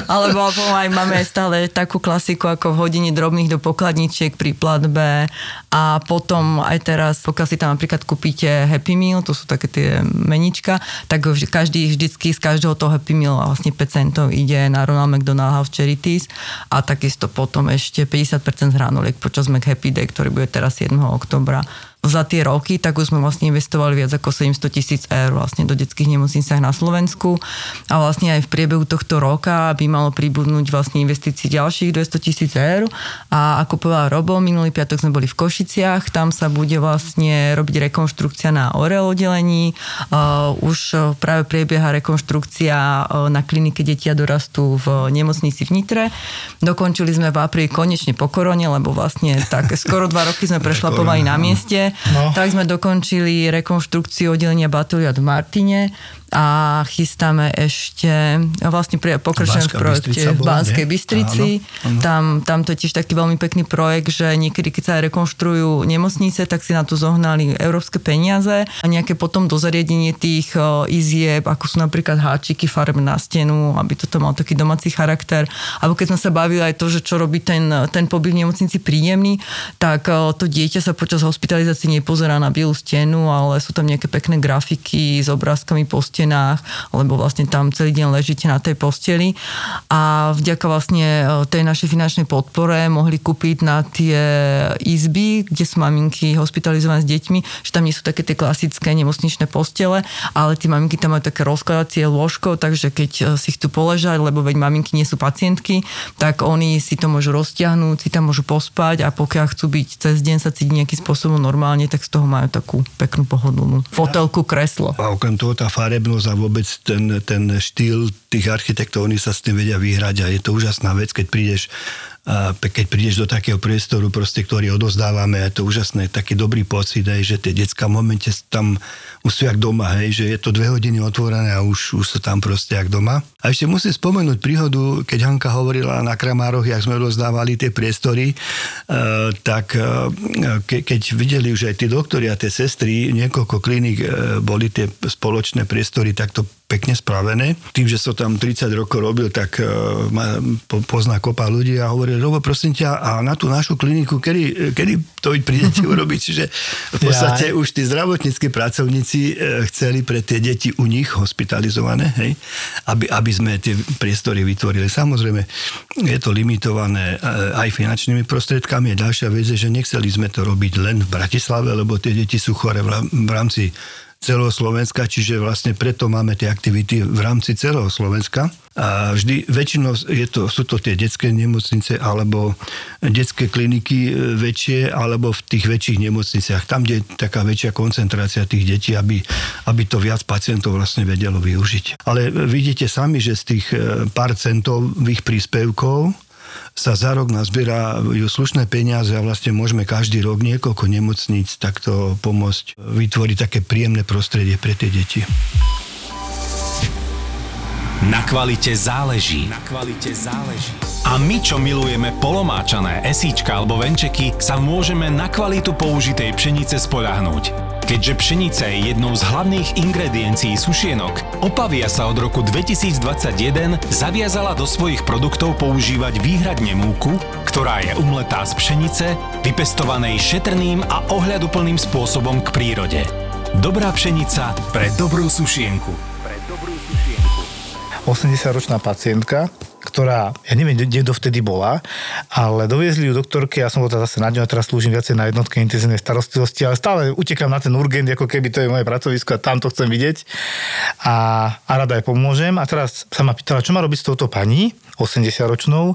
Alebo aj máme stále takú klasiku ako v hodine drobných do pokladničiek pri platbe a potom aj teraz, pokiaľ si tam napríklad kúpite Happy Meal, to sú také tie menička, tak každý vždycky z každého toho Happy Meal vlastne 5 centov ide na Ronald McDonald House Charities a takisto potom ešte 50% z hranuliek počas Mac Happy Day, ktorý bude teraz 7. oktobra za tie roky, tak už sme vlastne investovali viac ako 700 tisíc eur vlastne do detských nemocnicách na Slovensku a vlastne aj v priebehu tohto roka by malo pribudnúť vlastne investícií ďalších 200 tisíc eur a ako povedal Robo, minulý piatok sme boli v Košiciach, tam sa bude vlastne robiť rekonštrukcia na Orel oddelení, uh, už uh, práve prebieha rekonštrukcia uh, na klinike deti a dorastu v nemocnici v Nitre. Dokončili sme v apríli konečne po korone, lebo vlastne tak skoro dva roky sme prešlapovali na mieste. No. Tak sme dokončili rekonštrukciu oddelenia Batuliat v Martine a chystáme ešte, vlastne pokračujem v projekte Bystrica v Banskej? Bystrici. Áno, áno. Tam, tam to je tiež taký veľmi pekný projekt, že niekedy, keď sa rekonštruujú nemocnice, tak si na to zohnali európske peniaze a nejaké potom dozariadenie tých izieb, ako sú napríklad háčiky, farb na stenu, aby toto mal taký domáci charakter. Alebo keď sme sa bavili aj to, že čo robí ten, ten pobyt v nemocnici príjemný, tak to dieťa sa počas hospitalizácie nepozerá na bielu stenu, ale sú tam nejaké pekné grafiky s obrázkami po stenách, lebo vlastne tam celý deň ležíte na tej posteli a vďaka vlastne e, tej našej finančnej podpore mohli kúpiť na tie izby, kde sú maminky hospitalizované s deťmi, že tam nie sú také tie klasické nemocničné postele, ale tie maminky tam majú také rozkladacie lôžko, takže keď e, si chcú poležať, lebo veď maminky nie sú pacientky, tak oni si to môžu roztiahnuť, si tam môžu pospať a pokiaľ chcú byť cez deň sa cítiť nejakým spôsobom normálne, tak z toho majú takú peknú pohodlnú fotelku, kreslo. A okrem toho tá farebnosť a vôbec ten, ten štýl tých architektov, oni sa s tým vedia vyhrať a je to úžasná vec, keď prídeš a keď prídeš do takého priestoru, proste, ktorý odozdávame, je to úžasné, taký dobrý pocit, aj, že tie detská v momente tam už sú jak doma, hej, že je to dve hodiny otvorené a už, už sú tam proste jak doma. A ešte musím spomenúť príhodu, keď Hanka hovorila na Kramároch, jak sme rozdávali tie priestory, e, tak e, ke, keď videli už aj tí doktori a tie sestry, niekoľko kliník e, boli tie spoločné priestory takto pekne spravené. Tým, že som tam 30 rokov robil, tak uh, ma po, pozná kopa ľudí a hovorí, Robo, prosím ťa, a na tú našu kliniku, kedy, kedy to prídete urobiť? Čiže v podstate už tí zdravotníckí pracovníci uh, chceli pre tie deti u nich hospitalizované, hej, aby, aby sme tie priestory vytvorili. Samozrejme, je to limitované uh, aj finančnými prostriedkami. A ďalšia vec je, že nechceli sme to robiť len v Bratislave, lebo tie deti sú chore v rámci celého Slovenska, čiže vlastne preto máme tie aktivity v rámci celého Slovenska. A vždy, väčšinou je to, sú to tie detské nemocnice alebo detské kliniky e, väčšie alebo v tých väčších nemocniciach, tam, kde je taká väčšia koncentrácia tých detí, aby, aby to viac pacientov vlastne vedelo využiť. Ale vidíte sami, že z tých e, pár centových príspevkov sa za rok nazbierajú slušné peniaze a vlastne môžeme každý rok niekoľko nemocníc takto pomôcť vytvoriť také príjemné prostredie pre tie deti. Na kvalite záleží. Na kvalite záleží. A my, čo milujeme polomáčané esíčka alebo venčeky, sa môžeme na kvalitu použitej pšenice spoľahnúť. Keďže pšenica je jednou z hlavných ingrediencií sušienok, Opavia sa od roku 2021 zaviazala do svojich produktov používať výhradne múku, ktorá je umletá z pšenice, vypestovanej šetrným a ohľaduplným spôsobom k prírode. Dobrá pšenica pre dobrú sušienku. 80-ročná pacientka, ktorá, ja neviem, kde dovtedy bola, ale doviezli ju doktorke, ja som bol teda zase na ňu a teraz slúžim viacej na jednotke intenzívnej starostlivosti, ale stále utekám na ten urgent, ako keby to je moje pracovisko a tam to chcem vidieť a, a rada aj pomôžem. A teraz sa ma pýtala, čo má robiť s touto pani, 80-ročnou,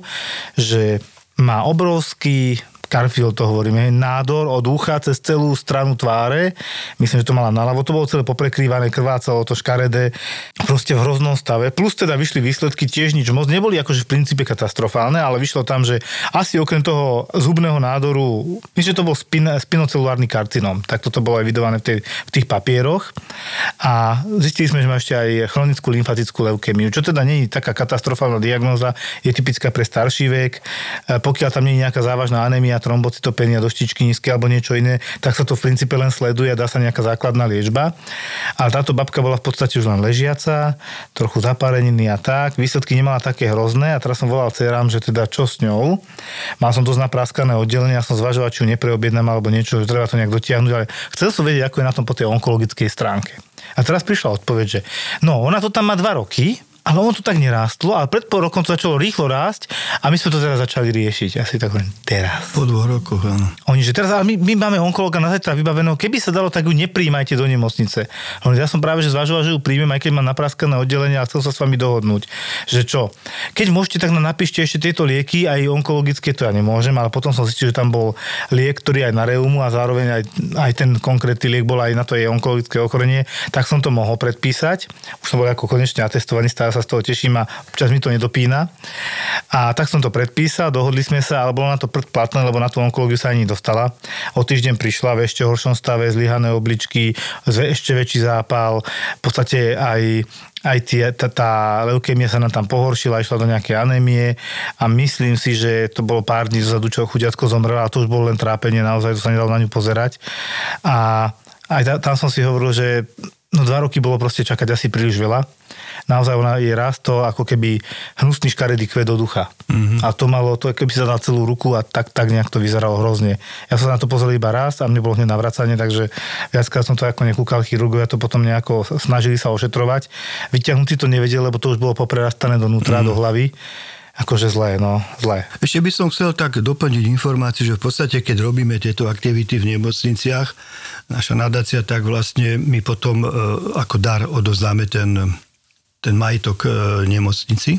že má obrovský Carfield to hovoríme, nádor od ucha cez celú stranu tváre. Myslím, že to mala naľavo. To bolo celé poprekrývané, krvácalo to škaredé, proste v hroznom stave. Plus teda vyšli výsledky tiež nič moc. Neboli akože v princípe katastrofálne, ale vyšlo tam, že asi okrem toho zubného nádoru, myslím, že to bol spin, spinocelulárny karcinom. Tak toto bolo evidované v, tej, v tých papieroch. A zistili sme, že má ešte aj chronickú lymfatickú leukemiu, čo teda je taká katastrofálna diagnóza, je typická pre starší vek. E, Pokiaľ tam nie je nejaká závažná anémia, trombocytopenia, doštičky nízke alebo niečo iné, tak sa to v princípe len sleduje a dá sa nejaká základná liečba. Ale táto babka bola v podstate už len ležiaca, trochu zapáreniny a tak. Výsledky nemala také hrozné a teraz som volal cerám, že teda čo s ňou. Mal som dosť napráskané oddelenie a som zvažoval, či ju nepreobjednám alebo niečo, že treba to nejak dotiahnuť, ale chcel som vedieť, ako je na tom po tej onkologickej stránke. A teraz prišla odpoveď, že no, ona to tam má dva roky, ale ono to tak nerástlo, ale pred pol rokom to začalo rýchlo rásť a my sme to teraz začali riešiť. Asi tak hovorím, teraz. Po dvoch rokoch, áno. Oni, že teraz, ale my, my máme onkologa na zajtra vybaveného, keby sa dalo, tak ju nepríjmajte do nemocnice. Hovorím, ja som práve že zvažoval, že ju príjmem, aj keď mám napraskané oddelenie a chcel sa s vami dohodnúť. Že čo? Keď môžete, tak nám napíšte ešte tieto lieky, aj onkologické, to ja nemôžem, ale potom som zistil, že tam bol liek, ktorý aj na reumu a zároveň aj, aj ten konkrétny liek bol aj na to jej onkologické ochorenie, tak som to mohol predpísať. Už som bol ako konečne atestovaný, stále sa z toho teším a občas mi to nedopína. A tak som to predpísal, dohodli sme sa, ale bolo na to platné, lebo na tú onkológiu sa ani dostala. O týždeň prišla v ešte horšom stave, zlyhané obličky, ešte väčší zápal, v podstate aj aj tie, tá, tá leukémia sa nám tam pohoršila, išla do nejaké anémie a myslím si, že to bolo pár dní dozadu, čo chudiatko zomrela a to už bolo len trápenie, naozaj to sa nedalo na ňu pozerať. A aj tam som si hovoril, že no dva roky bolo proste čakať asi príliš veľa naozaj ona je raz to ako keby hnusný škaredý kvet do ducha. Mm-hmm. A to malo, to keby sa na celú ruku a tak, tak nejak to vyzeralo hrozne. Ja som na to pozrel iba raz a mne bolo hneď navracanie, takže viackrát som to ako nekúkal chirurgovia to potom nejako snažili sa ošetrovať. Vyťahnúť si to nevedel, lebo to už bolo poprerastané donútra, mm-hmm. do hlavy akože zlé, no, zlé. Ešte by som chcel tak doplniť informáciu, že v podstate, keď robíme tieto aktivity v nemocniciach, naša nadácia, tak vlastne my potom e, ako dar odozdáme ten ten majetok e, nemocnici.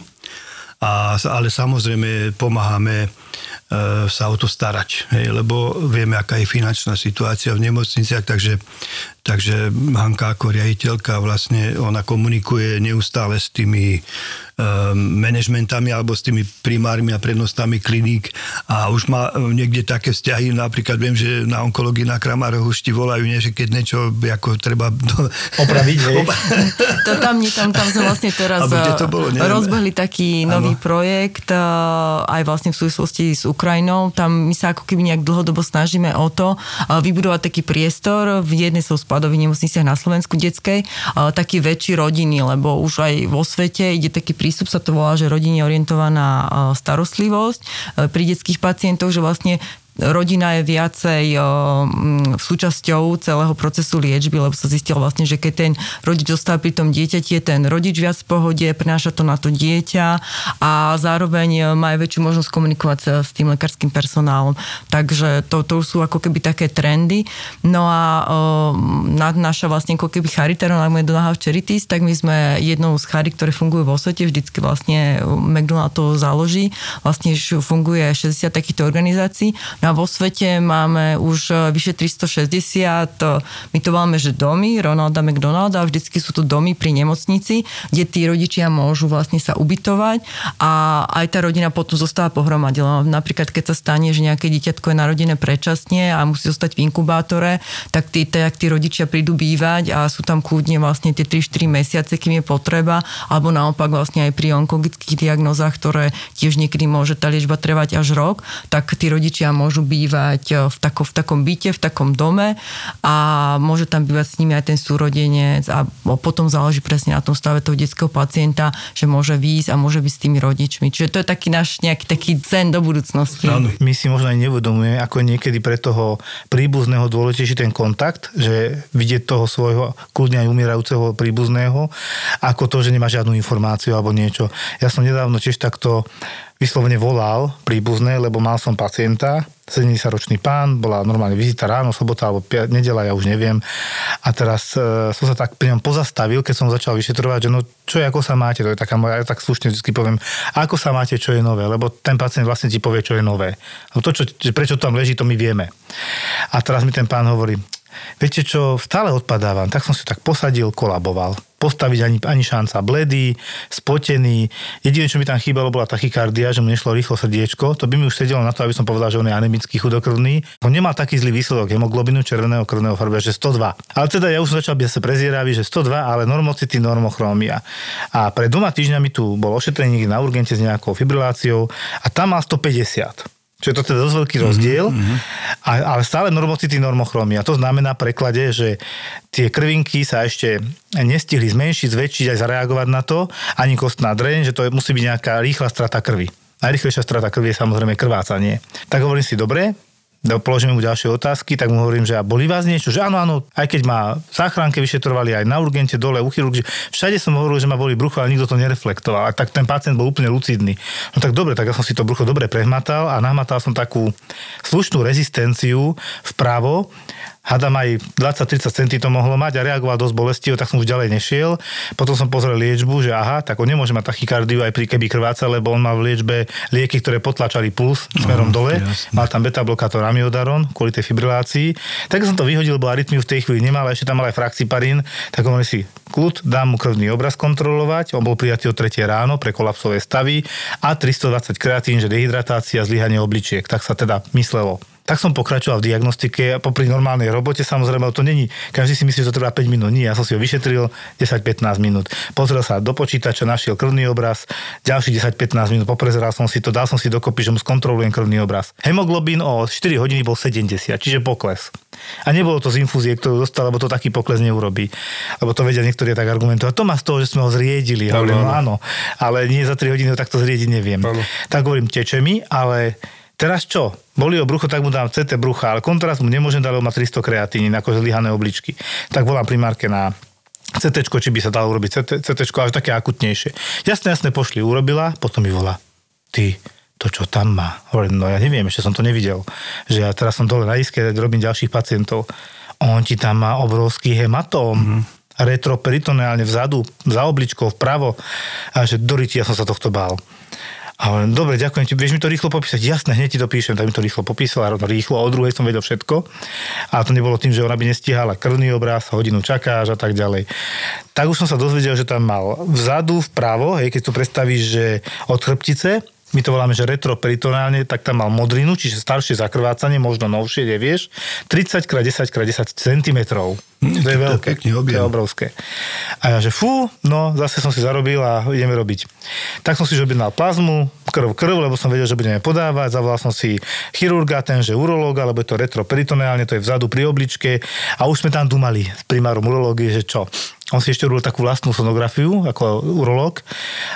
A, ale samozrejme pomáhame e, sa o to starať, hej, lebo vieme, aká je finančná situácia v nemocniciach, takže Takže Hanka ako riaditeľka vlastne ona komunikuje neustále s tými um, manažmentami alebo s tými primármi a prednostami kliník a už má e, niekde také vzťahy, napríklad viem, že na onkológii na Kramároch už ti volajú, nie, že keď niečo ako treba do... opraviť, to tam, nie, tam, tam sme vlastne teraz to bolo, rozbehli taký ano. nový projekt aj vlastne v súvislosti s Ukrajinou. Tam my sa ako keby nejak dlhodobo snažíme o to vybudovať taký priestor v jednej so skladových nemocniciach na Slovensku detskej, taký väčší rodiny, lebo už aj vo svete ide taký prístup, sa to volá, že rodine orientovaná starostlivosť e, pri detských pacientoch, že vlastne rodina je viacej súčasťou celého procesu liečby, lebo sa zistilo vlastne, že keď ten rodič zostáva pri tom dieťati, je ten rodič viac v pohode, prenáša to na to dieťa a zároveň má aj väčšiu možnosť komunikovať s tým lekárským personálom. Takže to, to sú ako keby také trendy. No a na, naša vlastne ako keby charita, rovnako do Nahav Charities, tak my sme jednou z charit, ktoré fungujú vo svete, vždycky vlastne McDonald to založí, vlastne funguje 60 takýchto organizácií. No vo svete máme už e, vyše 360, e, my to máme, že domy, Ronalda McDonalda, vždycky sú to domy pri nemocnici, kde tí rodičia môžu vlastne sa ubytovať a aj tá rodina potom zostáva pohromade. Napríklad, keď sa stane, že nejaké dieťatko je narodené predčasne a musí zostať v inkubátore, tak tí, tak tí rodičia prídu bývať a sú tam kľudne vlastne tie 3-4 mesiace, kým je potreba, alebo naopak vlastne aj pri onkologických diagnozách, ktoré tiež niekedy môže tá liečba trvať až rok, tak tí rodičia môžu môžu bývať e, v, tako, v takom byte, v takom dome a môže tam bývať s nimi aj ten súrodenec a potom záleží presne na tom stave toho detského pacienta, že môže výjsť a môže byť s tými rodičmi. Čiže to je taký náš nejaký taký cen do budúcnosti. Áno. My si možno aj nevedomujeme, ako niekedy pre toho príbuzného dôležitejší ten kontakt, že vidieť toho svojho kľudne aj umierajúceho príbuzného, ako to, že nemá žiadnu informáciu alebo niečo. Ja som nedávno tiež takto vyslovene volal príbuzné, lebo mal som pacienta, 70-ročný pán, bola normálne vizita ráno, sobota alebo nedela, ja už neviem. A teraz e, som sa tak pri ňom pozastavil, keď som začal vyšetrovať, že no čo ako sa máte, to je taká moja, ja tak slušne vždy poviem, ako sa máte, čo je nové, lebo ten pacient vlastne ti povie, čo je nové. Lebo to, čo, prečo tam leží, to my vieme. A teraz mi ten pán hovorí, viete čo, stále odpadávam, tak som si tak posadil, kolaboval postaviť ani, ani šanca. Bledý, spotený. Jediné, čo mi tam chýbalo, bola tachykardia, že mu nešlo rýchlo srdiečko. To by mi už sedelo na to, aby som povedal, že on je anemický chudokrvný. On nemal taký zlý výsledok hemoglobinu červeného krvného farbe, že 102. Ale teda ja už som začal byť sa prezieravý, že 102, ale normocity, normochromia. A pred dvoma týždňami tu bol ošetrenie na urgente s nejakou fibriláciou a tam mal 150. Čo je to teda dosť veľký rozdiel, mm-hmm. a, ale stále normocity normochromia. To znamená v preklade, že tie krvinky sa ešte nestihli zmenšiť, zväčšiť aj zareagovať na to, ani kostná dreň, že to musí byť nejaká rýchla strata krvi. Najrychlejšia strata krvi je samozrejme krvácanie. Tak hovorím si, dobre, položíme mu ďalšie otázky, tak mu hovorím, že a boli vás niečo, že áno, áno, aj keď ma záchranke vyšetrovali aj na urgente, dole, u chirurgu, všade som hovoril, že ma boli brucho, ale nikto to nereflektoval. A tak ten pacient bol úplne lucidný. No tak dobre, tak ja som si to brucho dobre prehmatal a nahmatal som takú slušnú rezistenciu vpravo Hadam aj 20-30 centy to mohlo mať a reagoval dosť bolestivo, tak som už ďalej nešiel. Potom som pozrel liečbu, že aha, tak on nemôže mať tachykardiu aj pri keby krváca, lebo on mal v liečbe lieky, ktoré potlačali puls smerom aha, dole. Jasne. Mal tam beta blokátor amiodaron kvôli tej fibrilácii. Tak som to vyhodil, lebo arytmiu v tej chvíli nemal, ešte tam mal aj fraxiparín, tak hovorím si, kľud, dám mu krvný obraz kontrolovať, on bol prijatý o 3 ráno pre kolapsové stavy a 320 kreatín, že dehydratácia, zlyhanie obličiek. Tak sa teda myslelo. Tak som pokračoval v diagnostike, popri normálnej robote, samozrejme, to není, každý si myslí, že to trvá 5 minút, nie, ja som si ho vyšetril 10-15 minút. Pozrel sa do počítača, našiel krvný obraz, ďalší 10-15 minút, poprezeral som si to, dal som si dokopy, že mu skontrolujem krvný obraz. Hemoglobín o 4 hodiny bol 70, čiže pokles. A nebolo to z infúzie, ktorú dostal, lebo to taký pokles neurobí. Lebo to vedia niektorí tak argumentovať. To má z toho, že sme ho zriedili. Áno, Hovorím, no áno. áno, ale nie za 3 hodiny ho takto zriediť neviem. Áno. Tak hovorím, teče mi, ale teraz čo? Boli o brucho, tak mu dám CT brucha, ale kontrast mu nemôžem dať, lebo má 300 kreatín, ako zlyhané obličky. Tak volám primárke na CT, či by sa dalo urobiť CT, CT, ale také akutnejšie. Jasne, jasne, pošli, urobila, potom mi volá. Ty, to čo tam má? Hovorím, no ja neviem, ešte som to nevidel. Že ja teraz som dole na iske, robím ďalších pacientov. On ti tam má obrovský hematóm. Mm-hmm retroperitoneálne vzadu, za obličkou, vpravo. A že do ja som sa tohto bál. A hovorím, dobre, ďakujem ti, vieš mi to rýchlo popísať? Jasné, hneď ti to píšem, tak mi to rýchlo popísala, rýchlo, o druhej som vedel všetko. A to nebolo tým, že ona by nestihala krvný obraz, hodinu čakáš a tak ďalej. Tak už som sa dozvedel, že tam mal vzadu, vpravo, hej, keď to predstavíš, že od chrbtice, my to voláme, že retroperitonálne, tak tam mal modrinu, čiže staršie zakrvácanie, možno novšie, nevieš, 30 x 10 x 10 cm. To je veľké, to je obrovské. A ja, že fú, no, zase som si zarobil a ideme robiť. Tak som si že objednal plazmu, krv, krv, lebo som vedel, že budeme podávať, zavolal som si chirurga, ten, že urológa, lebo je to retroperitonálne, to je vzadu pri obličke a už sme tam dumali s primárom urológie, že čo. On si ešte robil takú vlastnú sonografiu ako urológ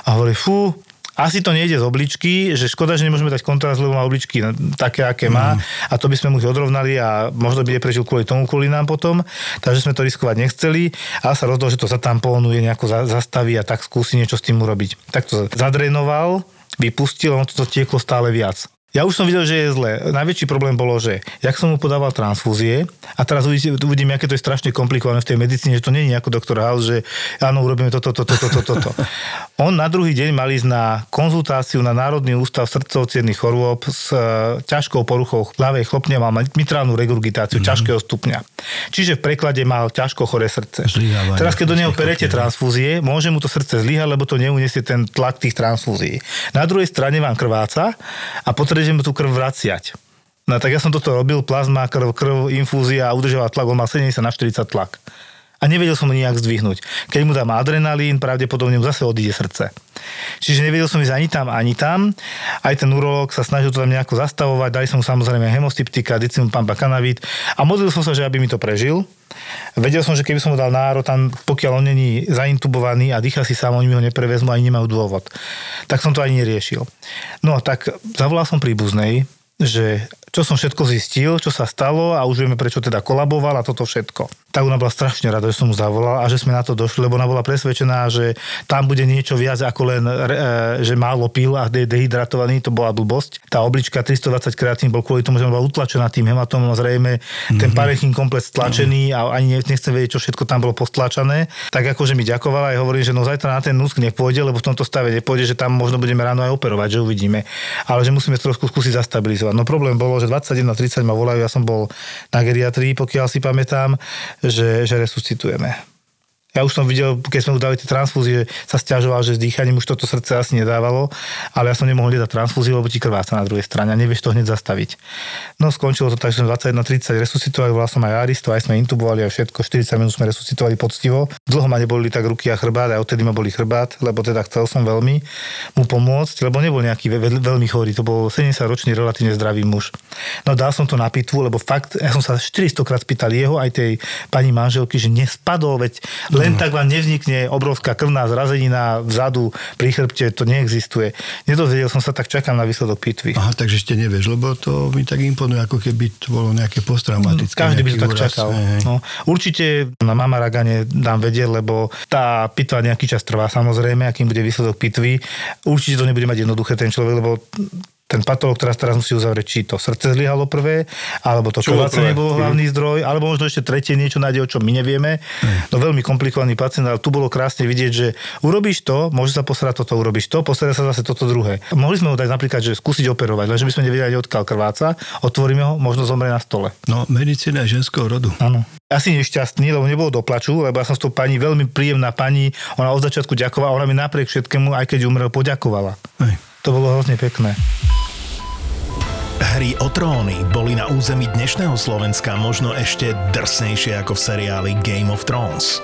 a hovorí, fú, asi to nejde z obličky, že škoda, že nemôžeme dať kontrast, lebo má obličky také, aké má a to by sme mu ich odrovnali a možno by neprežil kvôli tomu, kvôli nám potom, takže sme to riskovať nechceli a sa rozhodol, že to zatamponuje, nejako za- zastaví a tak skúsi niečo s tým urobiť. Tak to zadrenoval, vypustil, on to tieklo stále viac. Ja už som videl, že je zle. Najväčší problém bolo, že jak som mu podával transfúzie, a teraz uvidíme, aké to je strašne komplikované v tej medicíne, že to nie je ako doktor House, že áno, urobíme toto, toto, toto, toto. On na druhý deň mal ísť na konzultáciu na Národný ústav srdcov chorôb s e, ťažkou poruchou ľavej chlopne, mal mitrálnu regurgitáciu mm. ťažkého stupňa. Čiže v preklade mal ťažko choré srdce. Zlyhávanie Teraz, keď do neho perete transfúzie, môže mu to srdce zlyhať, lebo to neuniesie ten tlak tých transfúzií. Na druhej strane vám krváca a potrebujeme tú krv vraciať. No tak ja som toto robil, plazma, krv, krv, infúzia a udržoval tlak, on mal 70 na 40 tlak. A nevedel som ho nijak zdvihnúť. Keď mu dám adrenalín, pravdepodobne mu zase odíde srdce. Čiže nevedel som ísť ani tam, ani tam. Aj ten urológ sa snažil to tam nejako zastavovať, dali som mu samozrejme hemostyptika, dicim pampa kanavit a modlil som sa, že aby mi to prežil. Vedel som, že keby som mu dal náro, tam pokiaľ on není zaintubovaný a dýcha si sám, oni mi ho neprevezmú, ani nemajú dôvod. Tak som to ani neriešil. No tak zavolal som príbuznej, že čo som všetko zistil, čo sa stalo a už vieme, prečo teda kolaboval a toto všetko. Tak ona bola strašne rada, že som mu zavolal a že sme na to došli, lebo ona bola presvedčená, že tam bude niečo viac ako len, e, že málo pil a je dehydratovaný, to bola blbosť. Tá oblička 320 kreatín bol kvôli tomu, že bola utlačená tým hematómom, zrejme ten parenchín komplet stlačený a ani ne- nechcem vedieť, čo všetko tam bolo postlačané. Tak akože mi ďakovala a hovorím, že no zajtra na ten núsk nepôjde, lebo v tomto stave nepôjde, že tam možno budeme ráno aj operovať, že uvidíme. Ale že musíme trošku skúsiť zastabilizovať. No problém bolo, že 21.30 ma volajú, ja som bol na geriatrii, pokiaľ si pamätám, že, že resuscitujeme. Ja už som videl, keď sme mu dali tie transfúzie, sa stiažoval, že s dýchaním už toto srdce asi nedávalo, ale ja som nemohol dať transfúziu, lebo ti krváca na druhej strane a nevieš to hneď zastaviť. No skončilo to tak, že sme 21.30 resuscitovali, volal som aj Aristo, aj sme intubovali a všetko, 40 minút sme resuscitovali poctivo. Dlho ma neboli tak ruky a chrbát, aj odtedy ma boli chrbát, lebo teda chcel som veľmi mu pomôcť, lebo nebol nejaký ve- ve- veľmi chorý, to bol 70-ročný relatívne zdravý muž. No dal som to na pitvu, lebo fakt, ja som sa 400 krát spýtal jeho aj tej pani manželky, že nespadol, veď len tak vám nevznikne obrovská krvná zrazenina vzadu pri chrbte, to neexistuje. Nedozvedel som sa, tak čakám na výsledok pitvy. Aha, takže ešte nevieš, lebo to mi tak imponuje, ako keby to bolo nejaké posttraumatické. Každý by to tak úraz. čakal. Hej. No, určite na mama Ragane dám vedieť, lebo tá pitva nejaký čas trvá samozrejme, akým bude výsledok pitvy. Určite to nebude mať jednoduché ten človek, lebo ten patolog teraz, teraz musí uzavrieť, či to srdce zlyhalo prvé, alebo to krvácanie bolo hlavný zdroj, alebo možno ešte tretie niečo nájde, o čom my nevieme. No veľmi komplikovaný pacient, ale tu bolo krásne vidieť, že urobíš to, môže sa posrať toto, urobíš to, posera sa zase toto druhé. Mohli sme ho dať napríklad, že skúsiť operovať, lenže by sme nevedeli, odkiaľ krváca, otvoríme ho, možno zomrie na stole. No, medicína je ženského rodu. Áno. Asi nešťastný, lebo nebolo doplaču, lebo ja som s tou pani veľmi príjemná pani, ona od začiatku ďakovala, ona mi napriek všetkému, aj keď umrel, poďakovala. Hej. To bolo hrozne pekné. Hry o tróny boli na území dnešného Slovenska možno ešte drsnejšie ako v seriáli Game of Thrones.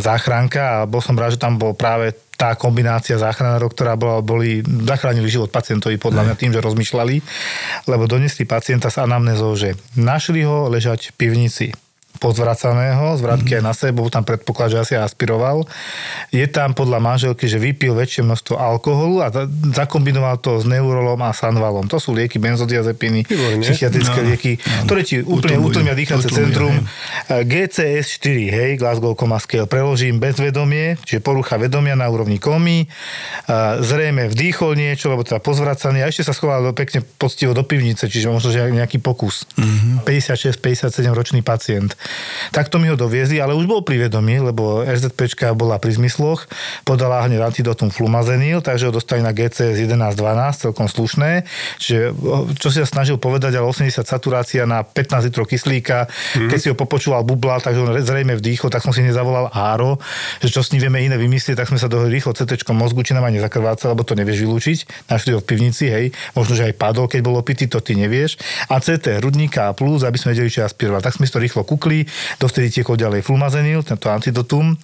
záchranka a bol som rád, že tam bol práve tá kombinácia záchranárov, ktorá bola, boli, zachránili život pacientovi podľa mňa tým, že rozmýšľali, lebo doniesli pacienta s anamnézou, že našli ho ležať v pivnici pozvracaného, zvratky aj na sebe, bol tam predpoklad, že asi aspiroval. Je tam podľa manželky, že vypil väčšie množstvo alkoholu a za- zakombinoval to s neurolom a sanvalom. To sú lieky, benzodiazepiny, Výborne. psychiatrické No, lieky, áno. ktoré ti úplne utlmia dýchacie centrum. hej. GCS4, hej, Glasgow Coma Scale, preložím bezvedomie, čiže porucha vedomia na úrovni komy, zrejme vdýchol niečo, lebo teda pozvracanie a ešte sa schoval do, pekne poctivo do pivnice, čiže možno, že nejaký pokus. Mhm. 56-57 ročný pacient. Takto mi ho doviezli, ale už bol pri vedomí, lebo RZPčka bola pri zmysloch, podala hneď antidotum flumazenil, takže ho dostali na GCS 11-12, celkom slušné. Čiže, čo si sa snažil povedať, ale 80 saturácia na 15 litrov kyslíka, mm-hmm. keď si ho popočúval bubla, takže on zrejme vdýchol, tak som si nezavolal Áro, že čo s ním vieme iné vymyslieť, tak sme sa dohodli rýchlo CT mozgu, či nám aj nezakrváca, lebo to nevieš vylúčiť. Našli ho v pivnici, hej, možno, že aj padol, keď bol opitý, to ty nevieš. A CT hrudníka a plus, aby sme vedeli, či aspiroval. Tak sme si to rýchlo kukli, dovtedy tiekol ďalej flumazenil, tento antidotum.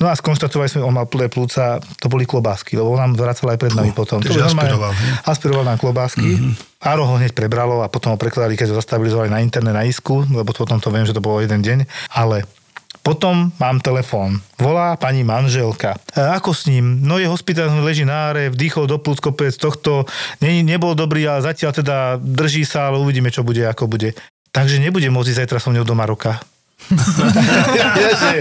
No a skonštatovali sme, on mal plné plúca, to boli klobásky, lebo on nám vracal aj pred nami potom. takže boli normálne- aspiroval, aspiroval nám klobásky. Mm-hmm. Áro ho hneď prebralo a potom ho prekladali, keď ho zastabilizovali na internet na isku, lebo potom to viem, že to bolo jeden deň. Ale potom mám telefón. Volá pani manželka. E, ako s ním? No je hospitálne, leží na áre, vdýchol do plúc kopec tohto. Ne, nebol dobrý, ale zatiaľ teda drží sa, ale uvidíme, čo bude, ako bude. Takže nebude môcť zajtra so mnou do Maroka. Vieš, že,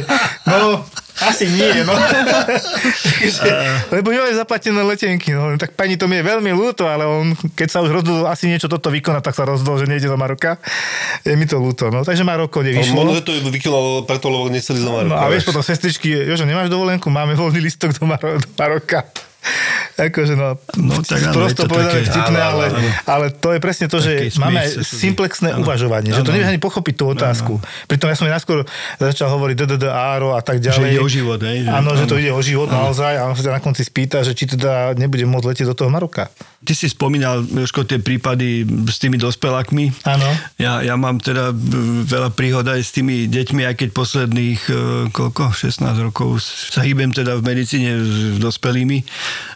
no, asi nie, no. Takže, lebo jo je zaplatené letenky, no. Tak pani to mi je veľmi ľúto, ale on, keď sa už rozhodol asi niečo toto vykonať, tak sa rozhodol, že nejde do Maroka. Je mi to ľúto, no. Takže Maroko nevyšlo. možno, že to vykonal preto, lebo nechceli z No a vieš potom sestričky, Jožo, nemáš dovolenku? Máme voľný listok do, Maro- do Maroka. Akože no, No, tak áno, prosto povedané vtipné, áno, ale, áno. ale to je presne to, že máme aj simplexné áno. uvažovanie, že to Áno. nevieš ani pochopiť tú otázku. Pritom ja som najskôr začal hovoriť DDD, áro a tak ďalej. ide o život, hej, že- Áno, že to áno. ide o život naozaj a on sa na konci spýta, že či teda nebude môcť letieť do toho Maroka. Ty si spomínal, Jožko, tie prípady s tými dospelákmi. Áno. Ja, ja mám teda veľa príhod aj s tými deťmi, aj keď posledných, e, koľko, 16 rokov sa hýbem teda v medicíne s dospelými.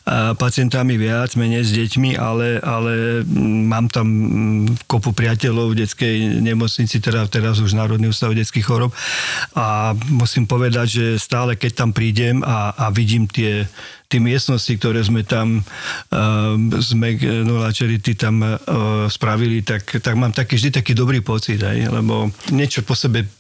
A pacientami viac, menej s deťmi, ale, ale mám tam mm, kopu priateľov v detskej nemocnici, teda teraz už Národný ústav detských chorob a musím povedať, že stále keď tam prídem a, a vidím tie tie miestnosti, ktoré sme tam sme Nula Charity tam uh, spravili, tak, tak mám taký, vždy taký dobrý pocit, aj, lebo niečo po sebe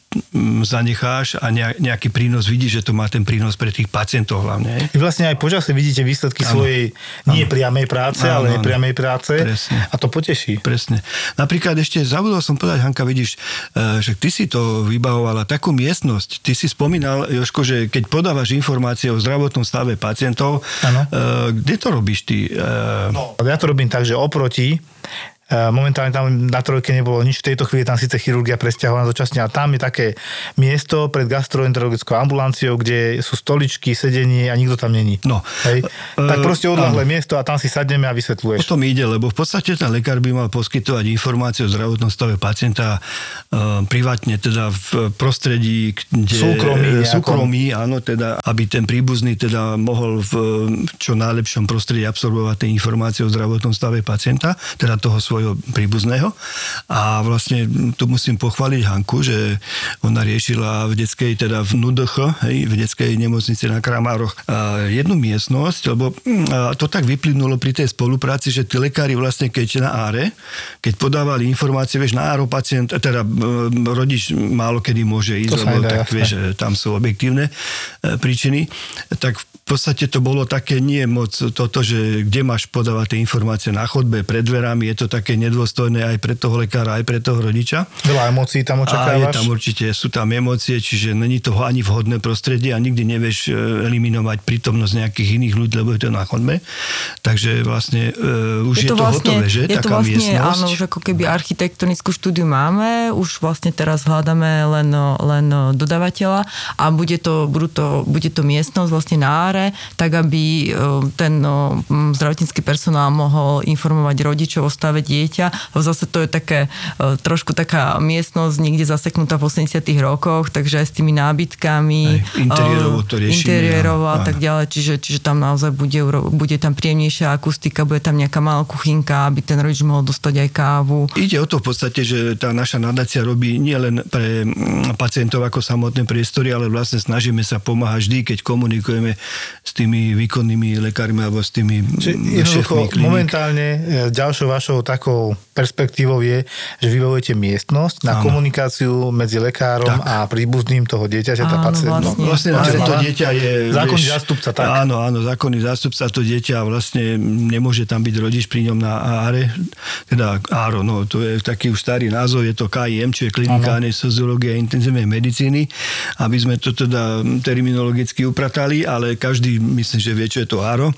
zanecháš a nejaký prínos vidíš, že to má ten prínos pre tých pacientov hlavne. Vy vlastne aj počasie vidíte výsledky ano. svojej nie ano. priamej práce, ano, ale nepriamej práce Presne. a to poteší. Presne. Napríklad ešte zabudol som povedať, Hanka, vidíš, e, že ty si to vybavovala takú miestnosť. Ty si spomínal, Joško, že keď podávaš informácie o zdravotnom stave pacientov, ano. kde to robíš ty? E, no, ja to robím tak, že oproti E, momentálne tam na trojke nebolo nič, v tejto chvíli tam síce chirurgia presťahovaná dočasne, ale tam je také miesto pred gastroenterologickou ambulanciou, kde sú stoličky, sedenie a nikto tam není. No. Hej? Uh, tak proste odlahlé miesto a tam si sadneme a vysvetľuješ. O tom ide, lebo v podstate ten lekár by mal poskytovať informácie o zdravotnom stave pacienta uh, privátne, teda v prostredí, kde... Súkromí. Súkromí, áno, teda, aby ten príbuzný teda mohol v čo najlepšom prostredí absorbovať tie informácie o zdravotnom stave pacienta, teda toho svojho svojho príbuzného. A vlastne tu musím pochváliť Hanku, že ona riešila v detskej, teda v NUDH, hej, v detskej nemocnici na Kramároch jednu miestnosť, lebo to tak vyplynulo pri tej spolupráci, že tí lekári vlastne keď na áre, keď podávali informácie, vieš, na áro pacient, teda rodič málo kedy môže ísť, lebo tak vieš, tam sú objektívne e, príčiny, tak v podstate to bolo také nie moc toto, že kde máš podávať tie informácie na chodbe, pred dverami, je to také nedôstojné aj pre toho lekára, aj pre toho rodiča. Veľa emócií tam očakávaš? A je tam určite, sú tam emócie, čiže není to ani vhodné prostredie a nikdy nevieš e, eliminovať prítomnosť nejakých iných ľudí, lebo je to na chodbe. Takže vlastne uh, už je, je to, vlastne, hotové, že? Je Taká to vlastne, miestnosť. áno, už ako keby architektonickú štúdiu máme, už vlastne teraz hľadáme len, len dodávateľa a bude to, budú to, bude to miestnosť vlastne na áre, tak aby e, ten no, zdravotnícky personál mohol informovať rodičov o stave dieťa. Zase to je také, e, trošku taká miestnosť niekde zaseknutá v 80 rokoch, takže aj s tými nábytkami. Aj interiérovo to riešime. Interiérovo a tak ďalej, čiže, čiže tam naozaj bude, bude tam príjemnejšia akustika, bude tam nejaká malá kuchynka, aby ten rodič mohol dostať aj kávu. Ide o to v podstate, že tá naša nadácia robí nielen pre pacientov ako samotné priestory, ale vlastne snažíme sa pomáhať vždy, keď komunikujeme s tými výkonnými lekármi alebo s tými šéfmi klinik. Momentálne e, ďalšou vašou takou perspektívou je, že vybavujete miestnosť na Áno. komunikáciu medzi lekárom tak. a príbuzným toho dieťaťa, tá pacienta. Vlastne, no, vlastne vlastne to dieťa je... Zákonný vieš, zástupca, tak. Áno, áno, zákonný zástupca to dieťa vlastne nemôže tam byť rodič pri ňom na áre, teda áro, no to je taký už starý názov, je to KIM, čo je klinika anesteziológie a intenzívnej medicíny, aby sme to teda terminologicky upratali, ale každý myslím, že vie, čo je to áro.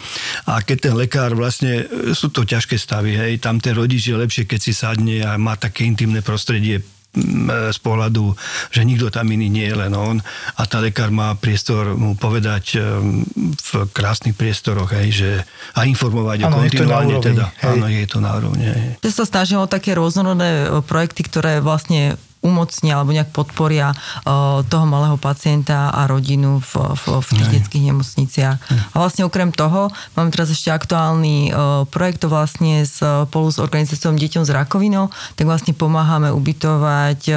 A keď ten lekár vlastne, sú to ťažké stavy, hej, tam ten rodič je lepšie, keď si sadne a má také intimné prostredie z pohľadu, že nikto tam iný nie je, len on. A tá lekár má priestor mu povedať v krásnych priestoroch, hej, že a informovať ano, o kontinuálne. Teda, áno, je to na úrovni. Ja sa snažím o také rôznorodné projekty, ktoré vlastne umocnia alebo nejak podporia toho malého pacienta a rodinu v, v, v tých Aj. detských nemocniciach. A vlastne okrem toho mám teraz ešte aktuálny projekt vlastne spolu s organizáciou Deťom s rakovinou, tak vlastne pomáhame ubytovať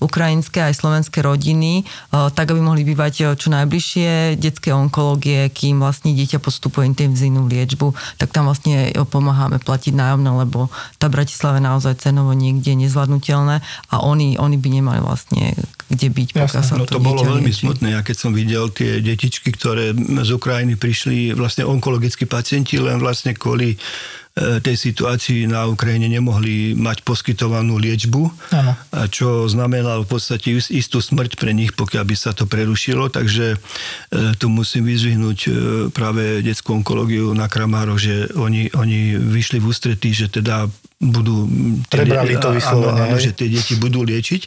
ukrajinské aj slovenské rodiny, tak aby mohli bývať čo najbližšie detské onkológie, kým vlastne dieťa postupuje intenzívnu liečbu, tak tam vlastne pomáhame platiť nájomné, lebo tá Bratislava je naozaj cenovo niekde nezvládnutelné a oni, oni by nemali vlastne kde byť. Jasne, sa no to, to bolo veľmi lieči. smutné. Ja keď som videl tie detičky, ktoré z Ukrajiny prišli, vlastne onkologickí pacienti, len vlastne kvôli e, tej situácii na Ukrajine nemohli mať poskytovanú liečbu, ano. čo znamenalo v podstate istú smrť pre nich, pokiaľ by sa to prerušilo. Takže e, tu musím vyzvihnúť e, práve detskú onkológiu na Kramároch, že oni, oni vyšli v ústretí, že teda budú... Prebrali to vyslovene. Áno, áno, že tie deti budú liečiť,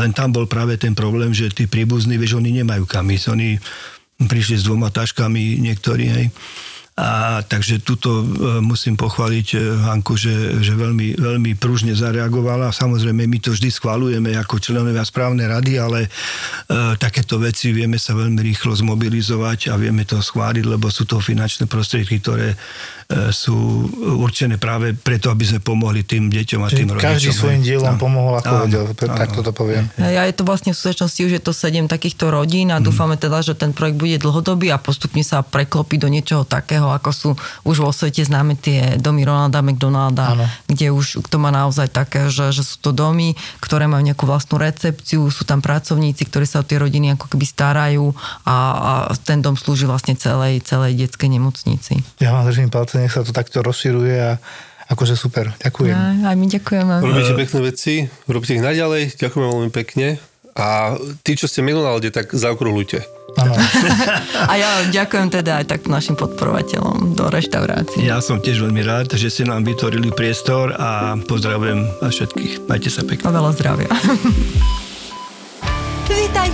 len tam bol práve ten problém, že tí príbuzní, vieš, oni nemajú kam ísť. Oni prišli s dvoma taškami niektorí, hej, A takže tuto e, musím pochváliť e, Hanku, že, že veľmi, veľmi pružne zareagovala. Samozrejme, my to vždy schvalujeme ako členovia správnej rady, ale e, takéto veci vieme sa veľmi rýchlo zmobilizovať a vieme to schváliť, lebo sú to finančné prostriedky, ktoré sú určené práve preto, aby sme pomohli tým deťom a tým rodičom. Každý svojim dielom Áno. pomohol, ako Áno, vedel, áno. tak toto poviem. A je to vlastne v súčasnosti už je to sedem takýchto rodín a dúfame teda, že ten projekt bude dlhodobý a postupne sa preklopí do niečoho takého, ako sú už vo svete známe tie domy Ronalda McDonalda, Áno. kde už to má naozaj také, že, že sú to domy, ktoré majú nejakú vlastnú recepciu, sú tam pracovníci, ktorí sa o tie rodiny ako keby starajú a, a ten dom slúži vlastne celej, celej detskej nemocnici. Ja vám držím palce, nech sa to takto rozširuje a akože super. Ďakujem. A, aj my ďakujeme. Robíte pekné veci, robíte ich naďalej, ďakujem veľmi pekne. A tí, čo ste McDonalde, tak zaokrúhľujte. A ja ďakujem teda aj tak našim podporovateľom do reštaurácie. Ja som tiež veľmi rád, že ste nám vytvorili priestor a pozdravujem vás všetkých. Majte sa pekne. A veľa zdravia.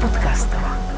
v podcastovách.